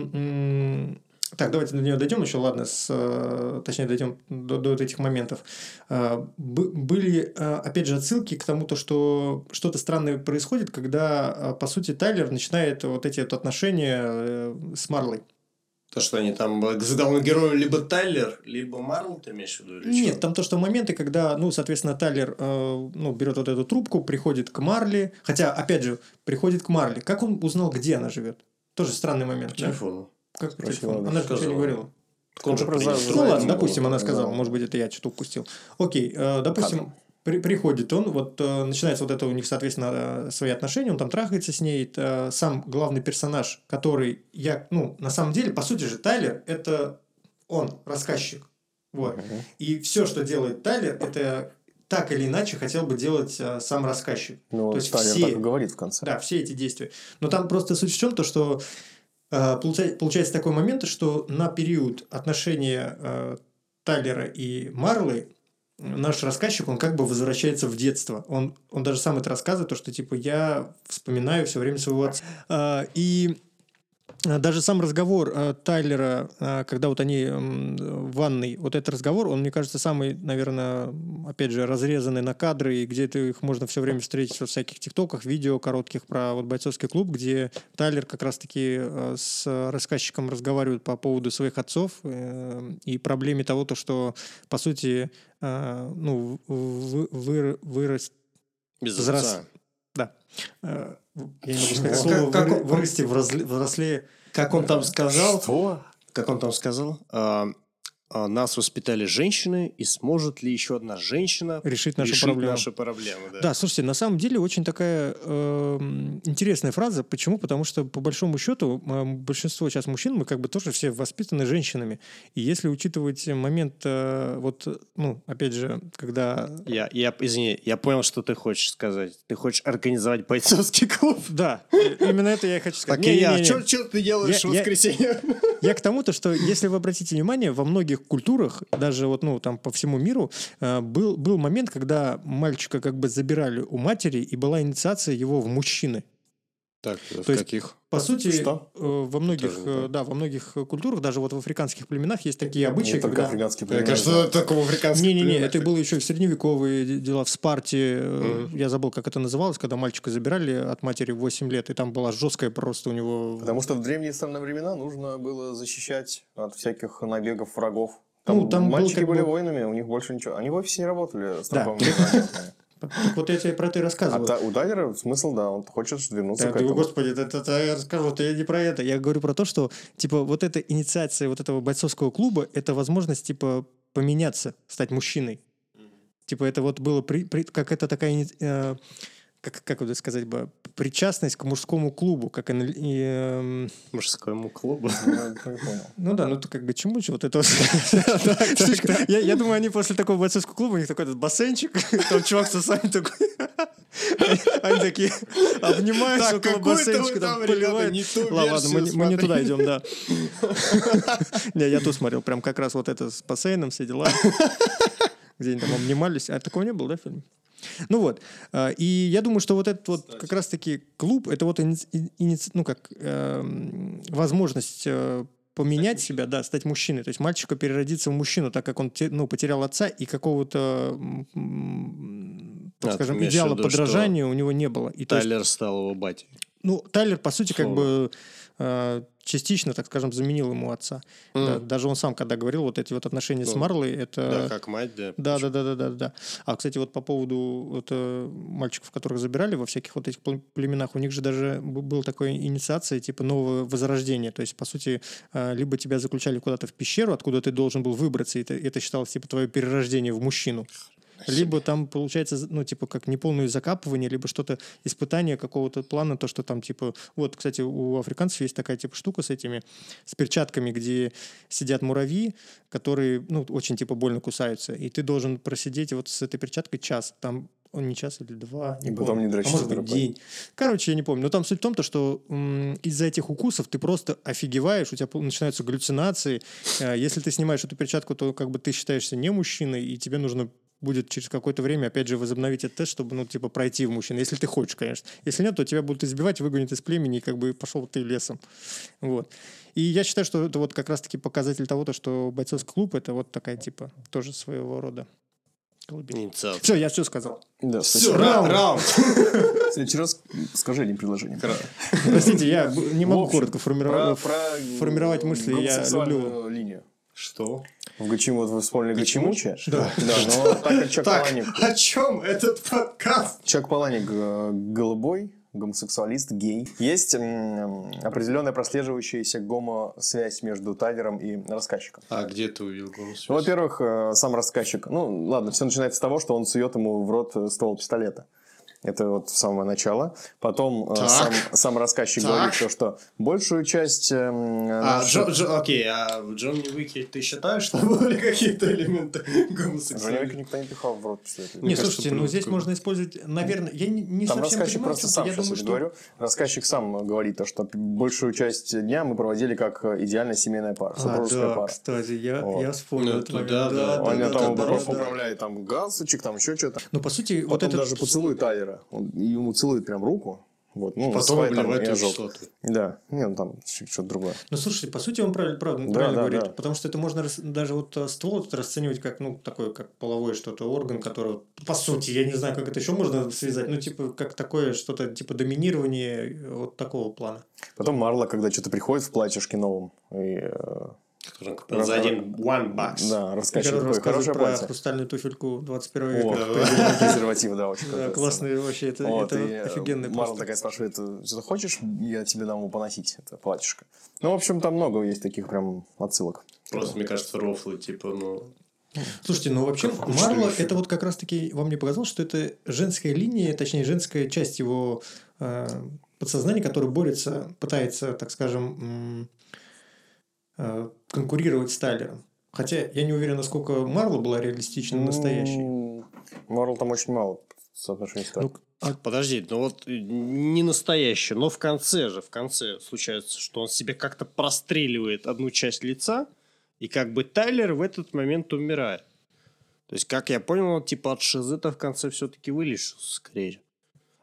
Так, давайте до нее дойдем еще, ладно, с, э, точнее, дойдем до, до этих моментов. Э, были, э, опять же, отсылки к тому, то, что что-то странное происходит, когда, по сути, Тайлер начинает вот эти вот отношения с Марлой. То, что они там за главного героя либо Тайлер, либо Марл, ты имеешь в виду? Или Нет, что? там то, что моменты, когда, ну, соответственно, Тайлер э, ну, берет вот эту трубку, приходит к Марли. Хотя, опять же, приходит к Марли. Как он узнал, где она живет? Тоже странный момент. По да? Как по телефону? Она же ничего не говорила. Так он же Ну ладно, допустим, она сказала, может быть, это я что-то упустил. Окей, э, допустим, при, приходит он, вот э, начинается вот это у них, соответственно, э, свои отношения, он там трахается с ней. Это сам главный персонаж, который я, ну, на самом деле, по сути же, Тайлер это он, рассказчик. Вот. Uh-huh. И все, что делает Тайлер, это так или иначе хотел бы делать а, сам рассказчик. Ну, То есть Тайлер все, так и говорит в конце. Да, все эти действия. Но там просто суть в чем то, что получается такой момент, что на период отношения а, Тайлера и Марлы наш рассказчик, он как бы возвращается в детство. Он, он даже сам это рассказывает, то, что типа я вспоминаю все время своего отца. А, и а, даже сам разговор э, Тайлера, э, когда вот они в ванной, вот этот разговор, он, мне кажется, самый, наверное, опять же, разрезанный на кадры, и где-то их можно все время встретить во всяких тиктоках, видео коротких про вот бойцовский клуб, где Тайлер как раз-таки э, с рассказчиком разговаривает по поводу своих отцов и проблеме того, то, что, по сути, ну, вы, вы, вырос... Без возраст... отца. Да. Я не могу сказать слово как, как вырасти, взрослее. Как он там сказал? Что? Как он там сказал? А, нас воспитали женщины, и сможет ли еще одна женщина решить нашу решить проблему? Наши проблемы да. да, слушайте, на самом деле очень такая э, интересная фраза. Почему? Потому что, по большому счету, э, большинство сейчас мужчин, мы как бы тоже все воспитаны женщинами. И если учитывать момент, э, вот, ну, опять же, когда... Я, я, извини, я понял, что ты хочешь сказать. Ты хочешь организовать бойцовский клуб? Да, именно это я и хочу сказать. Так и я. Что ты делаешь в воскресенье? Я к тому-то, что если вы обратите внимание, во многих культурах, даже вот, ну, там по всему миру, э, был, был момент, когда мальчика как бы забирали у матери, и была инициация его в мужчины. Так, То в есть, каких? По сути, Что? Э, во многих, Тоже, да, во многих культурах, даже вот в африканских племенах есть такие обычаи, не когда... африканские племена. Мне кажется, только в африканских Не-не-не, это было еще в средневековые дела в Спарте. Mm. Я забыл, как это называлось, когда мальчика забирали от матери в 8 лет, и там была жесткая просто у него... Потому что в древние странные времена нужно было защищать от всяких набегов врагов. Там, ну, там мальчики был, были бы... воинами, у них больше ничего. Они в офисе не работали с да. Так вот я тебе про это и рассказывал. А та, у Дайнера смысл, да, он хочет вернуться да, к этому. Господи, это, это, это я расскажу, это я не про это. Я говорю про то, что, типа, вот эта инициация вот этого бойцовского клуба, это возможность, типа, поменяться, стать мужчиной. Типа, это вот было, при, при, как это такая... Э, как, как это сказать бы, причастность к мужскому клубу, как и, э, мужскому клубу. Ну да, ну то как бы чему вот это Я думаю, они после такого бойцовского клуба у них такой этот бассейнчик, там чувак с усами такой. Они такие обнимаются около бассейнчика, там поливают. Ладно, мы не туда идем, да. Не, я тут смотрел, прям как раз вот это с бассейном все дела. Где они там обнимались. А такого не было, да, в фильме? Ну вот, а, и я думаю, что вот этот вот Кстати. как раз-таки клуб, это вот ини- ини- ну как э, возможность э, поменять стать себя, да, стать мужчиной. То есть мальчика переродиться в мужчину, так как он ну, потерял отца и какого-то, так а, скажем, идеала виду, подражания у него не было. И, Тайлер есть, стал его батей. Ну, Тайлер, по сути, Слово. как бы э, частично, так скажем, заменил ему отца. Mm. Да, даже он сам, когда говорил, вот эти вот отношения ну, с Марлой, это... Да, как мать, да. Да, да, да, да, да, да. А, кстати, вот по поводу вот, э, мальчиков, которых забирали во всяких вот этих племенах, у них же даже был такой инициация, типа нового возрождения. То есть, по сути, э, либо тебя заключали куда-то в пещеру, откуда ты должен был выбраться, и это, это считалось, типа, твое перерождение в мужчину. Либо там получается, ну, типа, как неполное закапывание, либо что-то, испытание какого-то плана, то, что там, типа, вот, кстати, у африканцев есть такая, типа, штука с этими, с перчатками, где сидят муравьи, которые, ну, очень, типа, больно кусаются, и ты должен просидеть вот с этой перчаткой час, там он не час или два, не и потом помню. не дрочить. А может быть, день. Короче, я не помню. Но там суть в том, то, что из-за этих укусов ты просто офигеваешь, у тебя начинаются галлюцинации. Э, если ты снимаешь эту перчатку, то как бы ты считаешься не мужчиной, и тебе нужно будет через какое-то время, опять же, возобновить этот тест, чтобы, ну, типа, пройти в мужчин. Если ты хочешь, конечно. Если нет, то тебя будут избивать, выгонят из племени, и как бы пошел ты лесом. Вот. И я считаю, что это вот как раз-таки показатель того, то, что бойцовский клуб это вот такая, типа, тоже своего рода колыбель. Все, я все сказал. Да, Все, раунд. В следующий раз скажи один предложение. Простите, я не могу коротко формировать, Про, про формировать мысли. Я люблю... линию. Что? В Гачиму, вот вы вспомнили Гачимучи? Да. Да, но так как Чак Паланик, о чем этот подкаст? Чак Паланик э, голубой, гомосексуалист, гей. Есть определенная прослеживающаяся гомосвязь между Тайлером и рассказчиком. А где ты увидел голос? Ну, во-первых, э, сам рассказчик, ну, ладно, все начинается с того, что он сует ему в рот э, ствол пистолета. Это вот самое начало. Потом э, Так. сам, сам рассказчик Так. говорит то, что большую часть... эм, А, наших- Джо- Джо- окей, а в Джонни Уике ты считаешь, что были какие-то элементы Джонни Уика гомосексуальности? никто не пихал в рот пистолет. Не, Мне кажется, слушайте, ну здесь можно использовать, наверное, я не, не Там совсем рассказчик понимаю, просто что сам, я думаю, я что... говорю, рассказчик сам говорит то, что большую часть дня мы проводили как э, идеальная семейная пара, А, супружеская да, пара. кстати, я, Вот. я вспомнил Ну, это момент. да, да, Он меня да, там да, упра- да. управляет, там галстучек, там еще что-то. Ну, по сути, вот этот... даже поцелует Тайлера. Он ему целует прям руку. Вот, ну, Потом там обливает ожог. кислотой. Да, не, ну там что-то другое. Ну, слушайте, по сути, он правильно, правда, Да, правильно да, говорит. да. Потому что это можно даже вот э, ствол расценивать как, ну, такой, как половой что-то, орган, который, по сути, я не знаю, как это еще можно связать, ну, типа, как такое что-то, типа, доминирование э, вот такого плана. Потом Марла, когда что-то приходит в платьишке новом, и, э, За один one bucks. да, такой, рассказывает хорошее про платье. хрустальную туфельку 21 О, века. презервативы, да, очень Да, классный вообще, это, Вот, это и э, офигенный Марла такая спрашивает, «Ты что-то хочешь, я тебе дам его поносить, это платьишко. Ну, в общем, там много есть таких прям отсылок. Просто, мне кажется, рофлы, типа, ну... Слушайте, ну вообще Марло это вот как раз-таки вам не показалось, что это женская линия, точнее женская часть его э, подсознания, которая борется, пытается, так скажем, э, конкурировать с Тайлером. Хотя я не уверен, насколько Марло была реалистична настоящей. М, Марл там очень мало соотношения с Ну, а- Подожди, ну вот э, не настоящее, но в конце же, в конце случается, что он себе как-то простреливает одну часть лица, и как бы Тайлер в этот момент умирает. То есть, как я понял, он типа от шизы-то в конце все-таки вылечился скорее.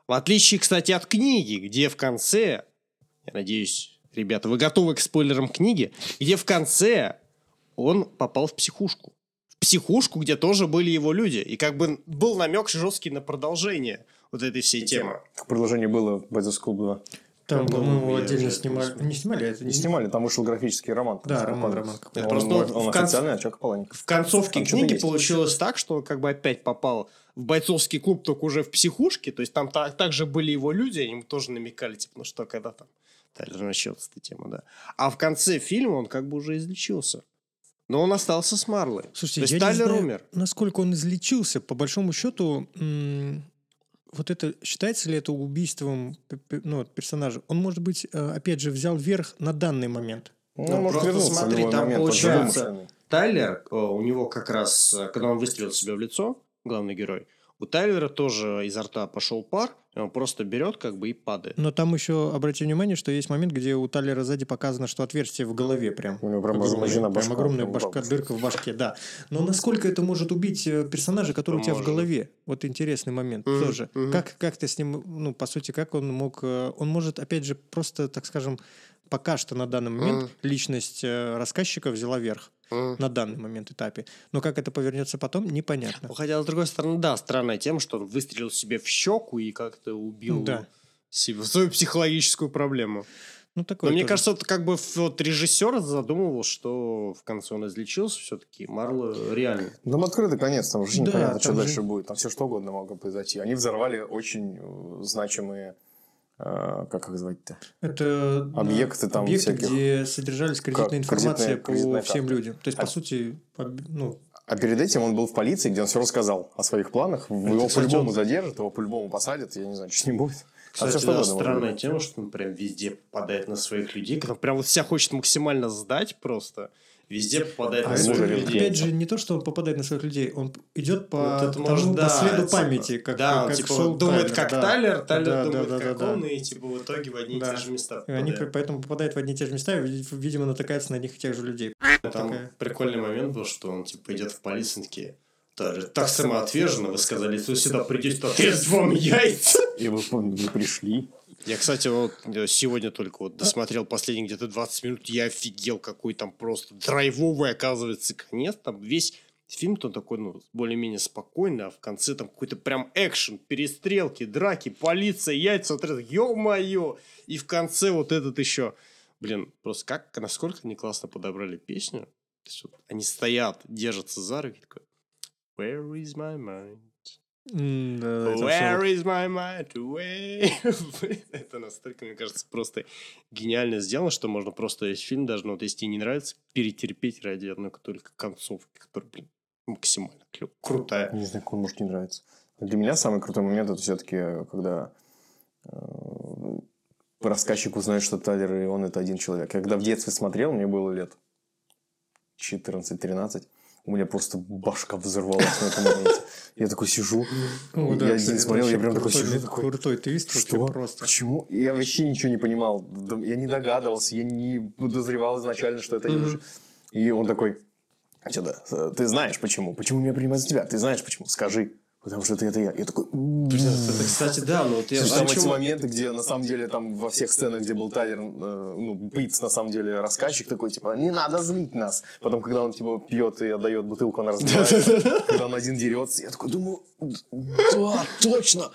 В отличие, кстати, от книги, где в конце, я надеюсь, ребята, вы готовы к спойлерам книги, где в конце он попал в психушку. В психушку, где тоже были его люди. И как бы был намек жесткий на продолжение вот этой всей темы. Предложение было в Бойцовский клуб 2. Там, по-моему, отдельно снимали. Не снимали, а это Не снимали, там вышел графический роман. Да, роман, роман. Это Он, просто он, в он конце- официальный, а Чак Паланик. В концовке Там книги есть. получилось так, что он как бы опять попал в бойцовский клуб, только уже в психушке. То есть там та- также были его люди, они ему тоже намекали, типа, ну что, когда там Эта тема, да. А в конце фильма он как бы уже излечился. Но он остался с Марлой. Слушайте, То есть я Тайлер не знаю, умер. насколько он излечился. По большому счету, м, вот это считается ли это убийством ну, персонажа? Он, может быть, э, опять же, взял верх на данный момент. Ну, Ну, может просто смотри, там момент, получается-. Тайлер, э, у него как раз, э, когда он выстрелил себе в лицо, главный герой, у Тайлера тоже изо рта пошел пар, он просто берет как бы и падает. Но там еще обратите внимание, что есть момент, где у Талера сзади показано, что отверстие в голове прям. У него прям Огромная, размажена прям башка. огромная прям башка, дырка в башке, да. Но насколько это может убить э, персонажа, который у тебя в голове? Вот интересный момент Мгм, тоже. мгм. Как, как ты с ним, ну, по сути, как он мог... э, Он может, опять же, просто, так скажем, пока что на данный момент Мгм. личность э, рассказчика взяла верх на данный момент этапе. Но как это повернется потом, непонятно. Ну, Хотя, с другой стороны, да, странная тема, что он выстрелил себе в щеку и как-то убил Да. себе свою психологическую проблему. Ну, такое Но мне тоже. кажется, это как бы вот режиссер задумывал, что в конце он излечился все-таки. Марло реально. Там открытый конец, там вообще Да, непонятно, что же- дальше будет. Там все что угодно могло произойти. Они взорвали очень э, значимые, как их звать-то? Это Объекты там объекты, всяких. где содержались кредитная Как- информация кредитная- кредитная по всем карта. людям. То есть, А- по сути, ну, А перед этим он был в полиции, где он все рассказал о своих планах. Его кстати, по-любому он- задержат, его по-любому посадят. Я не знаю, что с ним будет. А Кстати, всё что да, странная тема, что он прям везде попадает на своих людей. Когда прям вот себя хочет максимально сдать просто. Везде попадает А на своих людей. опять же, не то, что он попадает на своих людей, он идет по, Вот тому- может, по да, следу типа, памяти, как, да, он, как типа, шел думает Тайлер, как да. Тайлер, Тайлер Да, да, думает да, как да, он, да. и типа в итоге в одни и Да. те же места И они поэтому попадают в одни и те же места и, ви- видимо, натыкаются на одних и тех же людей. Там такая. прикольный момент был, что он типа идет в полицию, и такие, даже так самоотверженно вы сказали, что сюда придете, то отрезать вам яйца. И вы, вы пришли. Я, кстати, вот э, сегодня только вот досмотрел последние где-то 20 минут, я офигел, какой там просто драйвовый, оказывается, конец. Там весь фильм-то такой, ну, более-менее спокойный, а в конце там какой-то прям экшен, перестрелки, драки, полиция, яйца отрезать, ё-моё! И в конце вот этот еще, блин, просто как, насколько они классно подобрали песню. Есть вот они стоят, держатся за руки, такой, Where is my mind? Да, Where is my mind? Это настолько, мне кажется, просто гениально сделано, что можно просто весь фильм, даже ну, вот если тебе не нравится, перетерпеть ради одной только концовки, которая, блин, максимально клёв- крутая. Не знаю, он может не нравиться. Для меня самый крутой момент это все-таки, когда э, рассказчик узнает, что Тайлер и он это один человек. Когда в детстве смотрел, мне было лет 14-13, у меня просто башка взорвалась на этом моменте. Я такой сижу, Ну да, я кстати, это смотрел, я прям такой крутой- сижу, такой, Крутой твист что? просто. Почему? Я вообще ничего не понимал. Я не догадывался, я не подозревал изначально, что это Юджи. И он такой, что да, ты знаешь почему? Почему меня принимают за тебя? Ты знаешь почему? Скажи. Потому что это, это я. Я такой... Блин, это, кстати, да, но вот я... Слушай, там эти моменты, где на самом деле там во всех сценах, где был Тайлер, э, ну, Питц на самом деле рассказчик такой, типа, не надо злить нас. Потом, когда он, типа, пьет и отдает бутылку, она разбивается. Когда он один дерется, я такой думаю, да, точно.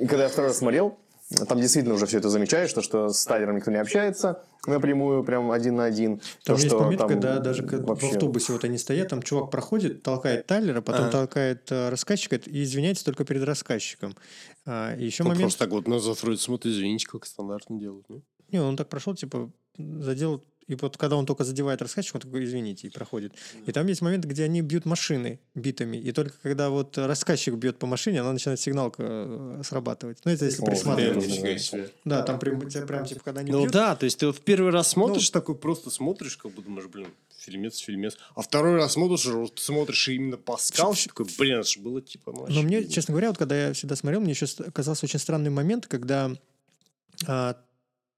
И когда я второй раз смотрел, там действительно уже все это замечаешь, то, что с Тайлером никто не общается напрямую, прям один на один. Там То, есть что момент, там когда даже как в вообще- автобусе вот они стоят, там чувак проходит, толкает Тайлера, потом А. толкает э, рассказчика и извиняется только перед рассказчиком. А, и еще Он момент... просто так вот назад вроде смотрит, извините, как стандартно делают. не? Не, он так прошел, типа, задел... И вот когда он только задевает рассказчика, он такой, извините, и проходит. И там есть момент, где они бьют машины битами. И только когда вот рассказчик бьет по машине, она начинает сигналка э, срабатывать. Ну, это если О, присматриваться. да, там прям, тебя прям, типа, когда они Ну бьют, да, то есть ты вот в первый раз смотришь, такой просто смотришь, как бы думаешь, блин, фильмец, фильмец. А второй раз смотришь, вот смотришь и именно по скалке, такой, блин, это же было типа... ну, Но мне, честно говоря, вот когда я всегда смотрел, мне еще казался очень странный момент, когда а,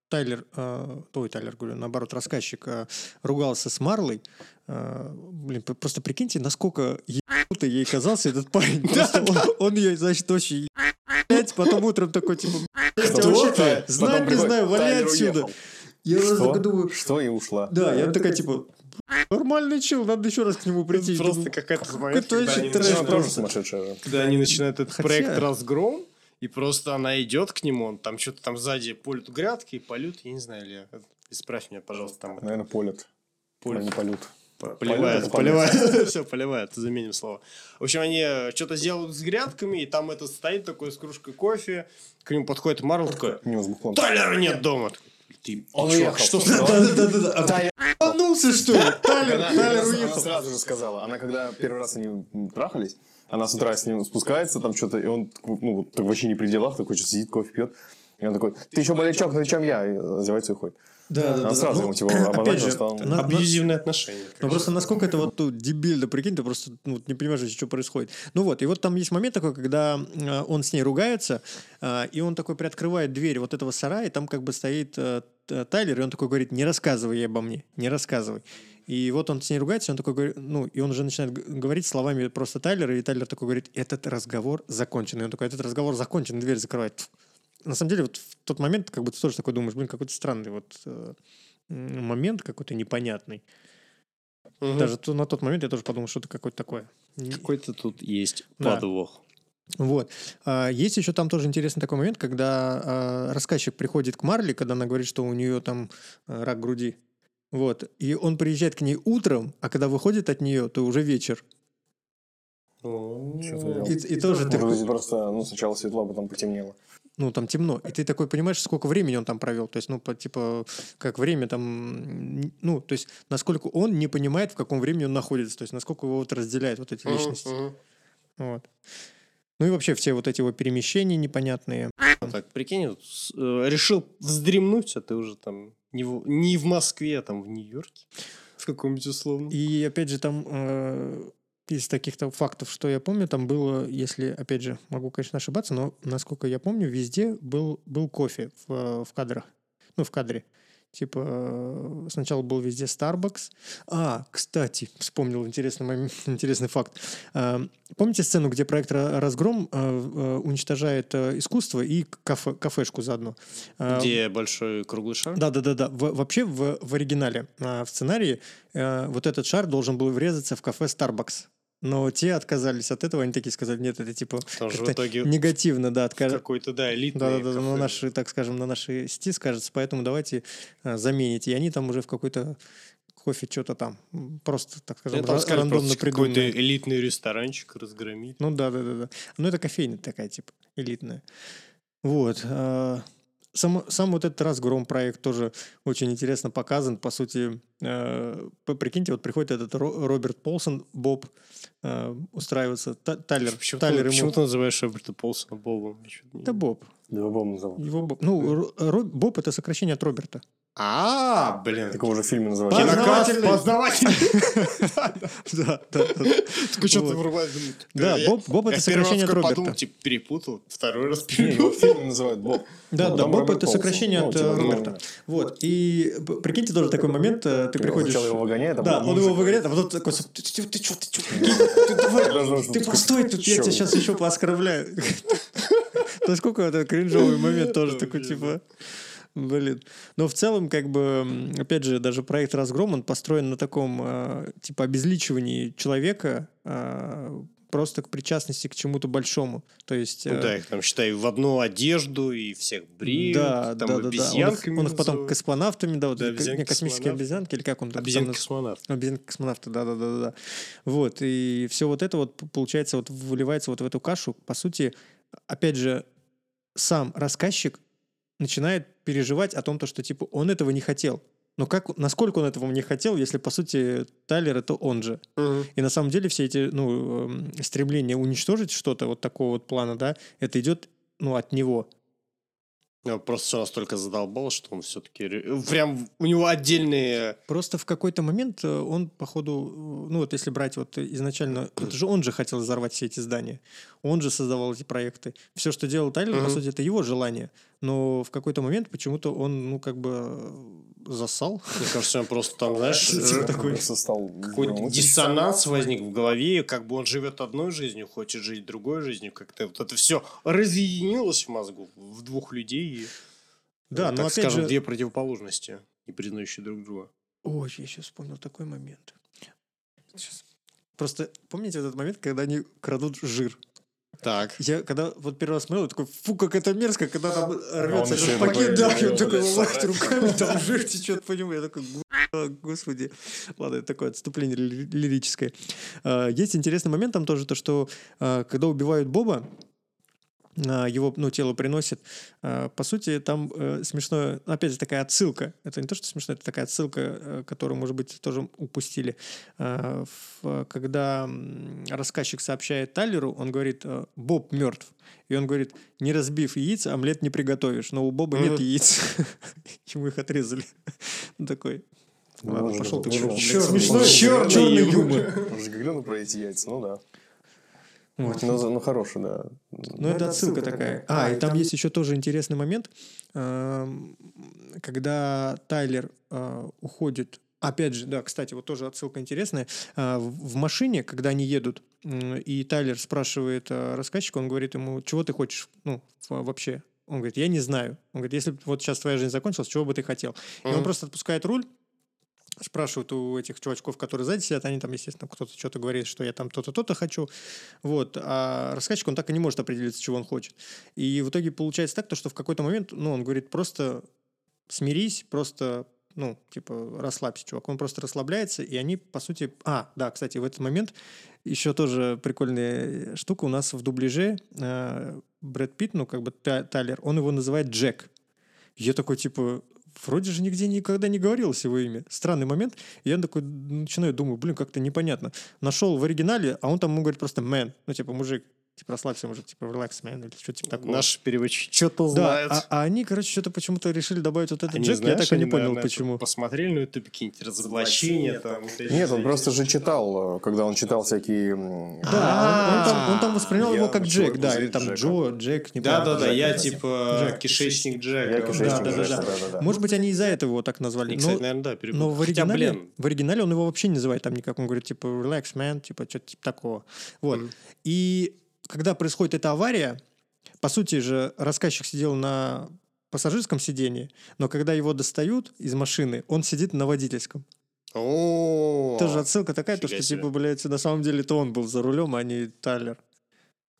Тайлер, а, ой, Тайлер, говорю, наоборот, рассказчик а, ругался с Марлой. А, блин, просто прикиньте, насколько ебанутый ей казался этот парень. Просто он, он ее, значит, очень ебать, потом утром такой, типа, «Блядь, я Кто ты? знаю, не знаю, вали отсюда. Я Что? думаю, Что и ушла. да, я такая, типа, нормальный чел, надо еще раз к нему прийти. Просто какая-то какой момент, ты когда вообще они трэш просто. Когда они начинают этот проект «Разгром», и просто она идет к нему, он там что-то там сзади полют грядки, и полют, я не знаю, Илья, исправь меня, пожалуйста, там это, Наверное, полет. Полет. А не полют. по- Полет поливает, это поливает, все, поливает, заменим слово. В общем, они что-то сделают с грядками, и там этот стоит такой с кружкой кофе, к нему подходит Марл такой. Тайлера нет дома. Ты, Он уехал. Что? Да-да-да. Ебанулся, что ли? Тайлер, Она, Тайлер она уехал. сразу же сказала. Она когда первый раз они трахались, она с утра с ним спускается, там что-то, и он ну, так вообще не при делах, такой что сидит, кофе пьет. И он такой, ты еще более чокнутый, чем я, и одевается и уходит. Да, Она сразу ему типа Опять же, что он... на- Абьюзивные отношения. Ну, просто насколько это вот ну, дебильно, прикинь, ты просто ну, не понимаешь, вообще, что происходит. Ну вот, и вот там есть момент такой, когда э, он с ней ругается, э, и он такой приоткрывает дверь вот этого сарая, и там как бы стоит э, Тайлер, и он такой говорит, не рассказывай ей обо мне, не рассказывай. И вот он с ней ругается, и он такой говорит, ну, и он уже начинает говорить словами просто Тайлера, и Тайлер такой говорит, этот разговор закончен. И он такой, этот разговор закончен, дверь закрывает. На самом деле, вот в тот момент, как бы ты тоже такой думаешь, блин, какой-то странный вот э, момент какой-то непонятный. Мгм. Даже то- на тот момент я тоже подумал, что это какое-то такое. Какой-то тут есть Да. подвох. Вот. А, Есть еще там тоже интересный такой момент, когда а, рассказчик приходит к Марли, когда она говорит, что у нее там а, рак груди. Вот. И он приезжает к ней утром, а когда выходит от нее, то уже вечер. Чё-то И, и тоже ты, Может быть, просто ну, сначала светло, а потом потемнело. ну, там темно. И ты такой понимаешь, сколько времени он там провел. То есть, ну, по, типа, как время там, ну, то есть, насколько он не понимает, в каком времени он находится. То есть, насколько его вот разделяют вот эти личности. Мгм. Вот. Ну и вообще все вот эти его перемещения непонятные. Так, прикинь, вот, э, решил вздремнуть, а ты уже там не в, не в Москве, а там в Нью-Йорке. В каком-нибудь условном. И опять же там э, из таких-то фактов, что я помню, там было, если, опять же, могу, конечно, ошибаться, но насколько я помню, везде был, был кофе в, э, в кадрах. Ну, в кадре. Типа, э, сначала был везде Starbucks. А, кстати, вспомнил интересный, момент, интересный факт. Э, помните сцену, где проект «Ра- «Разгром» э, уничтожает искусство и кафе, кафешку заодно? Где большой круглый шар? да, да, да, да. В- вообще в, в оригинале, в сценарии, вот этот шар должен был врезаться в кафе Starbucks. Но те отказались от этого, они такие сказали, нет, это типа Там же в итоге негативно, да, откажут. какой-то, да, элитный Да, да, да, на наши, так скажем, на наши сети скажется, поэтому давайте а, замените. И они там уже в какой-то кофе что-то там просто, так скажем, ра- сказали, рандомно просто какой-то элитный ресторанчик разгромить. Ну да, да, да, да. Ну это кофейня такая, типа, элитная. Вот. а, Сам, сам вот этот разгром проект тоже очень интересно показан. По сути, э, прикиньте, вот приходит этот Ро- Роберт Полсон, Боб, э, устраивается. Та- Тайлер, Почему, Тайлер ты, ему... почему ты называешь Роберта Полсона Бобом? Да Боб. Его Боб назовут. Его Боб. Ну, Боб это сокращение от Роберта. А, блин. Такого же в фильме называют. Познавательный. Познавательный. Да, да, да. Такой что-то Вот. врубает. думаю, Да, я- Боб- это я сокращение от Роберта. подумал, типа, перепутал, второй раз перепутал. в фильме называют Боб. Да, Ну, да, Боб это сокращение Ну, от типа, э, ну, Роберта. Вот. И прикиньте тоже такой момент, э, ты приходишь... Сначала его выгоняет, а Да, он его выгоняет, а потом такой, ты чё, ты чё, ты ты давай, что ты постой, тут я тебя сейчас еще пооскорбляю. Насколько это кринжовый момент тоже такой, типа... Блин. Но в целом, как бы, опять же, даже проект «Разгром», он построен на таком, э, типа, обезличивании человека э, просто к причастности к чему-то большому. То есть... Ну э, да, их там, считай, в одну одежду и всех бреют, да, там да, да, да. Он их, обезьянками он их потом космонавтами, да, вот Да, не, космические обезьянки-космонавты. обезьянки, или как он там Обезьянки там космонавт. наз- Обезьянки космонавты, да, да, да, да, да. Вот, и все вот это вот получается, вот выливается вот в эту кашу. По сути, опять же, сам рассказчик начинает переживать о том, то, что типа он этого не хотел. Но как, насколько он этого не хотел, если, по сути, Тайлер — это он же. И на самом деле все эти ну, эм, стремления уничтожить что-то вот такого вот плана, да, это идет ну, от него. Просто все настолько задолбал, что он все-таки... Прям у него отдельные... Просто в какой-то момент э, он, походу, э, ну вот если брать вот изначально, это же он же хотел взорвать все эти здания, он же создавал эти проекты. Все, что делал Тайлер, по сути, это его желание. Но в какой-то момент почему-то он, ну, как бы э, засал. Мне кажется, он просто там, знаешь, Типа какой-то ну, диссонанс возник в голове, как бы он живет одной жизнью, хочет жить другой жизнью, как-то вот это все разъединилось в мозгу в двух людей. и, Да, но так опять скажем, же- две противоположности, не признающие друг друга. Ой, я сейчас вспомнил такой момент. Сейчас. Просто помните этот момент, когда они крадут жир? Так. Я когда вот первый раз смотрел, я такой, фу, как это мерзко, когда там рвется этот пакет, да, и он такой ловит руками, там жир течет по нему. Я такой, «Го- господи. Ладно, это такое отступление ли- лирическое. А, Есть интересный момент там тоже, то, что а, когда убивают Боба, его ну, тело приносит. а, По сути, там э, смешно, опять же, такая отсылка. Это не то, что смешно, это такая отсылка, э, которую, может быть, тоже упустили. А, Когда рассказчик сообщает Тайлеру, он говорит, э, Боб мертв. И он говорит, не разбив яиц, омлет не приготовишь. Но у Боба нет яиц. Ему их отрезали. Ну, Такой, ладно, пошел ты. черный юмор. юмор. Он же говорил про эти яйца, ну да. Вот. Ну, ну хороший, да. Ну, это отсылка такая. А, и там есть еще тоже интересный момент, эм, когда Тайлер э, уходит. Опять же, да, кстати, вот тоже отсылка интересная. А, В машине, когда они едут, и Тайлер спрашивает э, рассказчика, он говорит ему, чего ты хочешь, ну, вообще? Он говорит, я не знаю. Он говорит, если б вот сейчас твоя жизнь закончилась, чего бы ты хотел? И он просто отпускает руль, спрашивают у этих чувачков, которые сзади сидят, они там, естественно, кто-то что-то говорит, что я там то-то, то-то хочу. Вот. А рассказчик, он так и не может определиться, чего он хочет. И в итоге получается так, то, что в какой-то момент, ну, он говорит, просто смирись, просто ну, типа, расслабься, чувак. Он просто расслабляется, и они, по сути... А, да, кстати, в этот момент еще тоже прикольная штука. У нас в дубляже э, Брэд Питт, ну, как бы Та- Тайлер, он его называет Джек. Я такой, типа, вроде же нигде никогда не говорилось его имя. Странный момент. И я такой начинаю думаю, блин, как-то непонятно. Нашел в оригинале, а он там ему говорит просто man, ну, типа, мужик. Типа, расслабься, может, типа, relax, man, или что-то типа такого. Наши переводчики что-то Да, знают. а, а они, короче, что-то почему-то решили добавить вот этот Они, джек, знаешь, я так и не понял, наверное, почему. Посмотрели на YouTube какие-нибудь разоблачения. Там, Нет, он просто же читал, э, когда он читал всякие... Да, он, там, там воспринял его как Джек, да, или там. Джо, Джек, не Да, помню. да, да, я типа Джек. кишечник Джека. Да, да, да. Может быть, они из-за этого его так назвали. Кстати, наверное, да. Но в оригинале, в оригинале он его вообще не называет там никак. Он говорит, типа, relax, man, типа, что-то типа такого. Вот. И когда происходит эта авария, по сути же, рассказчик сидел на пассажирском сидении, но когда его достают из машины, он сидит на водительском. О, Тоже отсылка такая, то, что, типа, блядь, на самом деле то он был за рулем, а не Тайлер.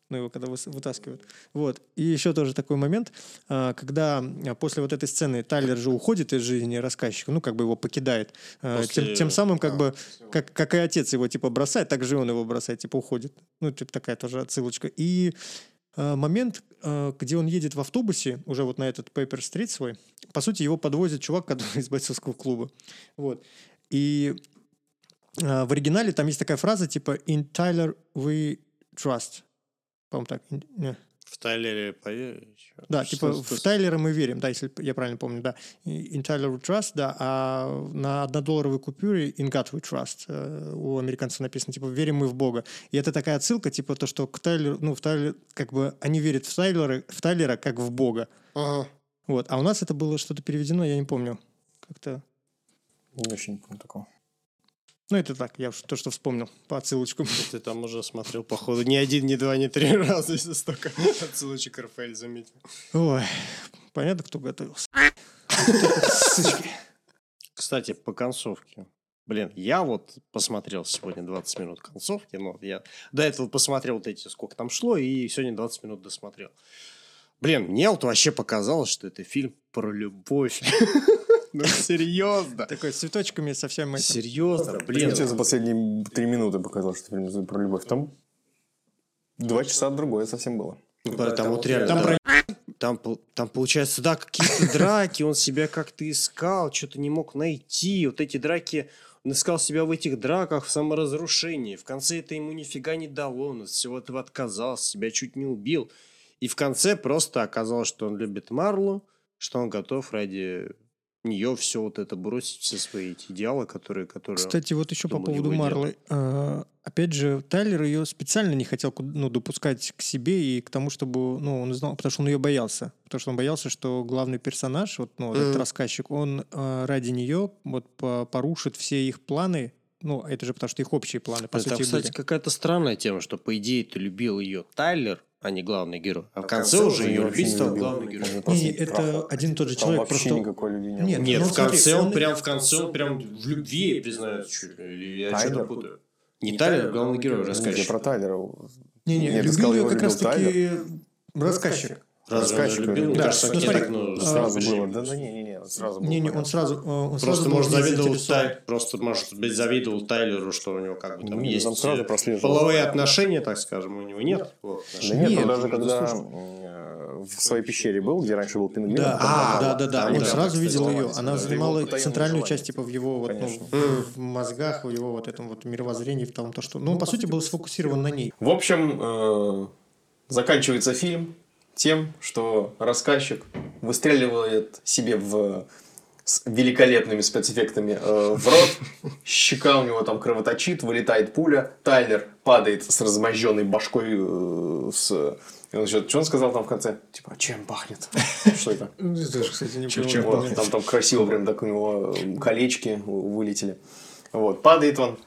Ну, его когда вытаскивают. Вот. И еще тоже такой момент, а, когда а, после вот этой сцены Тайлер же уходит из жизни рассказчика, ну, как бы его покидает. А, После- Тем, тем самым, как а, бы, как, как и отец его, типа, бросает, так же он его бросает, типа, уходит. Ну, типа, такая тоже отсылочка. И момент, где он едет в автобусе, уже вот на этот Пейпер Стрит свой, по сути, его подвозит чувак, который из бойцовского клуба. Вот. И в оригинале там есть такая фраза, типа «In Tyler we trust». По-моему, так. В Тайлере поверишь? Да, Что- типа что- в Тайлера мы верим, да, если я правильно помню, да. In Tyler we trust, да, а на однодолларовой купюре In God we trust. э, У американцев написано, типа, верим мы в Бога. И это такая отсылка, типа, то, что к Тайлеру, ну, в Тайлер, как бы, они верят в Тайлера, в Тайлера как в Бога. Ага. Вот. А у нас это было что-то переведено, я не помню. Как-то... Не очень не помню такого. Ну, это так, я уж то, что вспомнил по отсылочкам. Ты там уже смотрел, походу, не один, не два, не три раза, если столько отсылочек Рафаэль заметил. Ой, понятно, кто готовился. Кстати, по концовке. Блин, я вот посмотрел сегодня 20 минут концовки, но я до этого посмотрел вот эти, сколько там шло, и сегодня 20 минут досмотрел. Блин, мне вот вообще показалось, что это фильм про любовь. Ну, серьезно. Такой с цветочками со всем этим. Серьезно, Блин, тебе за последние три минуты показалось, что фильм про любовь. Там два часа другое совсем было. Да, там вот реально... Там. Там, там, получается, да, какие-то драки, он себя как-то искал, что-то не мог найти. Вот эти драки, он искал себя в этих драках, в саморазрушении. В конце это ему нифига не дало, он от всего этого отказался, себя чуть не убил. И в конце просто оказалось, что он любит Марлу, что он готов ради нее все вот это бросить, все свои эти идеалы, которые... которые... Кстати, вот еще по думаю, поводу Марлы. А, Опять же, Тайлер ее специально не хотел ну, допускать к себе и к тому, чтобы, ну, он знал, потому что он ее боялся. Потому что он боялся, что главный персонаж, вот, ну, этот Мгм. рассказчик, он а, ради нее вот по- порушит все их планы. Ну, это же потому что их общие планы, по Там, сути, кстати, были. какая-то странная тема, что, по идее, ты любил ее Тайлер, а не главный герой. А в В конце уже ее любить стал главный герой. Не, это трахал. один и тот же Там человек, вообще просто- никакой любви не Нет, было. Нет, Ну, в конце он прям в конце он прям в любви признается я Тайлер? что-то путаю. Не Тайлер, а главный герой Нет, я рассказчик. про Тайлера. Не-не, любил ее как раз-таки рассказчик. Рассказчик любил? Мне кажется, Да, ну, так, а, Сразу было. Да, да, не-не-не, сразу было. Не-не, он сразу... Он Просто, сразу может, завидовал. Тай- просто, может быть, завидовал Тайлеру, что у него как бы там Ну, есть там сразу э, половые отношения, так скажем, у него нет. Вот, Да нет, Нет, он даже когда э, в своей пещере был, где раньше был пингвин. Да, там А, да, да, да. там Он прям сразу так видел ее. Она да. занимала центральную желание. часть типа в его вот, ну, Конечно. в, в мозгах, в его вот этом вот мировоззрении, в том, то, что. Ну, он, по сути, был сфокусирован на ней. В общем, э, заканчивается фильм тем, что рассказчик выстреливает себе в с великолепными спецэффектами э, в рот, щека у него там кровоточит, вылетает пуля, Тайлер падает с размозженной башкой э, с... Еще, что он сказал там в конце? Типа, чем пахнет? Что это? Тоже, кстати, не Чё-чё понял. Вот, там, там красиво прям так у него колечки вылетели. Вот, падает он,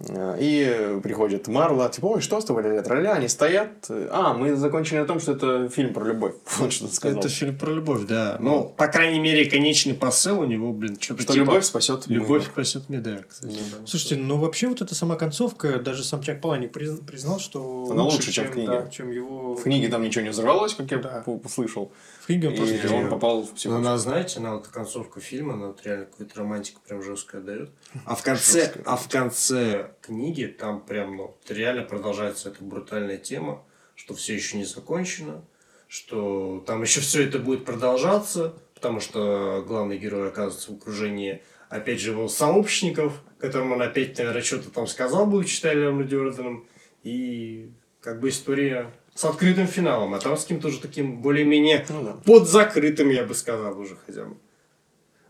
и приходит Марла, типа, ой, что с тобой, ля ля они стоят. А, мы закончили на том, что это фильм про любовь. Вот что ты сказал. Это фильм про любовь, да. Ну, по крайней мере, конечный посыл у него, блин, что-то Что типа... любовь спасет Любовь спасет мир, да, кстати. Слушайте, ну вообще вот эта сама концовка, даже сам Чак Паланик призн- признал, что Она лучше, чем в книге. да, чем его... В книге там ничего не взорвалось, как я Да. услышал. В книге он просто... И он попал в Ну, психушку. она, знаете, она вот концовка фильма, она вот реально какую-то романтику прям жесткую дает. А в конце, а в конце книги там прям, ну, реально продолжается эта брутальная тема, что все еще не закончено, что там еще все это будет продолжаться, потому что главный герой оказывается в окружении, опять же, его сообщников, которым он опять, наверное, что-то там сказал, будучи Тайлером Дёрденом, и как бы история С открытым финалом, а там с каким-то уже таким более-менее Ну да. под закрытым, я бы сказал, уже хотя бы.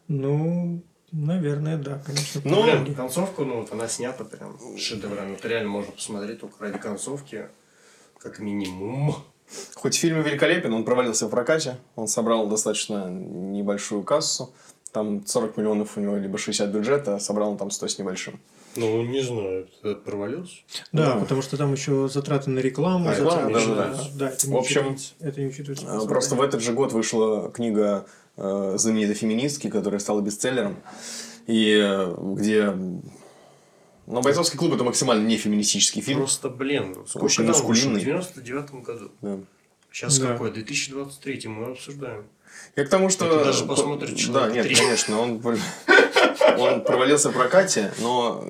Ну, наверное, да, конечно. Ну, Блин, концовку, ну, вот она снята прям шедеврально. Это реально можно посмотреть только ради концовки, как минимум. Хоть фильм великолепен, он провалился в прокате. Он собрал достаточно небольшую кассу. Там 40 миллионов у него, либо 60 бюджета, а собрал он там 100 с небольшим. Ну, не знаю, это провалился. Да, Да. потому что там еще затраты на рекламу. А, затраты рекламу, на- да-да-да. да, это не В общем. Это не учитывается. А, Просто в этот же год вышла книга э, знаменитой феминистки, которая стала бестселлером. И э, где... Но «Бойцовский клуб» — это максимально не феминистический фильм. Просто, блин, сколько Очень там вышло? мускулинный. В 99 году. Да. Сейчас Да. какой? 2023 мы обсуждаем. Я к тому, что... Это даже посмотрит Да, человек нет, три. конечно, он, он провалился в прокате, но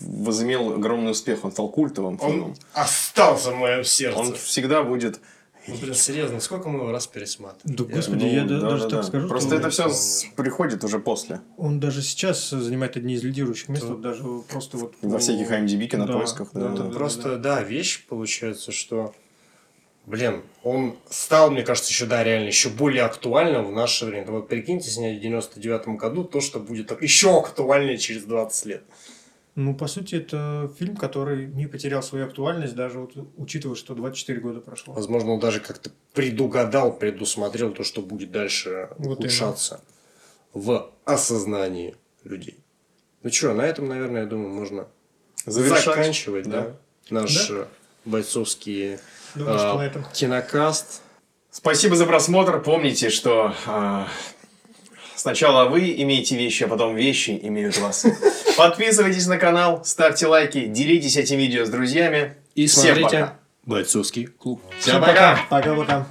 возымел огромный успех, он стал культовым фильмом. Он остался в моем сердце. Он всегда будет... Ну, блин, серьезно, сколько мы его раз пересматривали? Да, Я- господи, Ну, я да- да, даже да, так да. скажу. Просто это все приходит уже после. Он даже сейчас занимает одни из лидирующих мест, вот даже просто вот... Во по- всяких IMDb, кинопоисках. Да, да, да, да. да. Просто, да, вещь получается, что, блин, он стал, мне кажется, еще, да, реально, еще более актуальным в наше время. Вот прикиньте, снять в 99 году то, что будет еще актуальнее через 20 лет. Ну, по сути, это фильм, который не потерял свою актуальность, даже вот учитывая, что 24 года прошло. Возможно, он даже как-то предугадал, предусмотрел то, что будет дальше Вот улучшаться в осознании людей. Ну что, на этом, наверное, я думаю, можно Завершать. заканчивать, да, Да. наш э, бойцовский Думаю, что на этом. кинокаст. Спасибо за просмотр. Помните, что а, сначала вы имеете вещи, а потом вещи имеют вас. Подписывайтесь на канал, ставьте лайки, делитесь этим видео с друзьями. И Всем смотрите пока. бойцовский клуб. Всем пока! Пока-пока.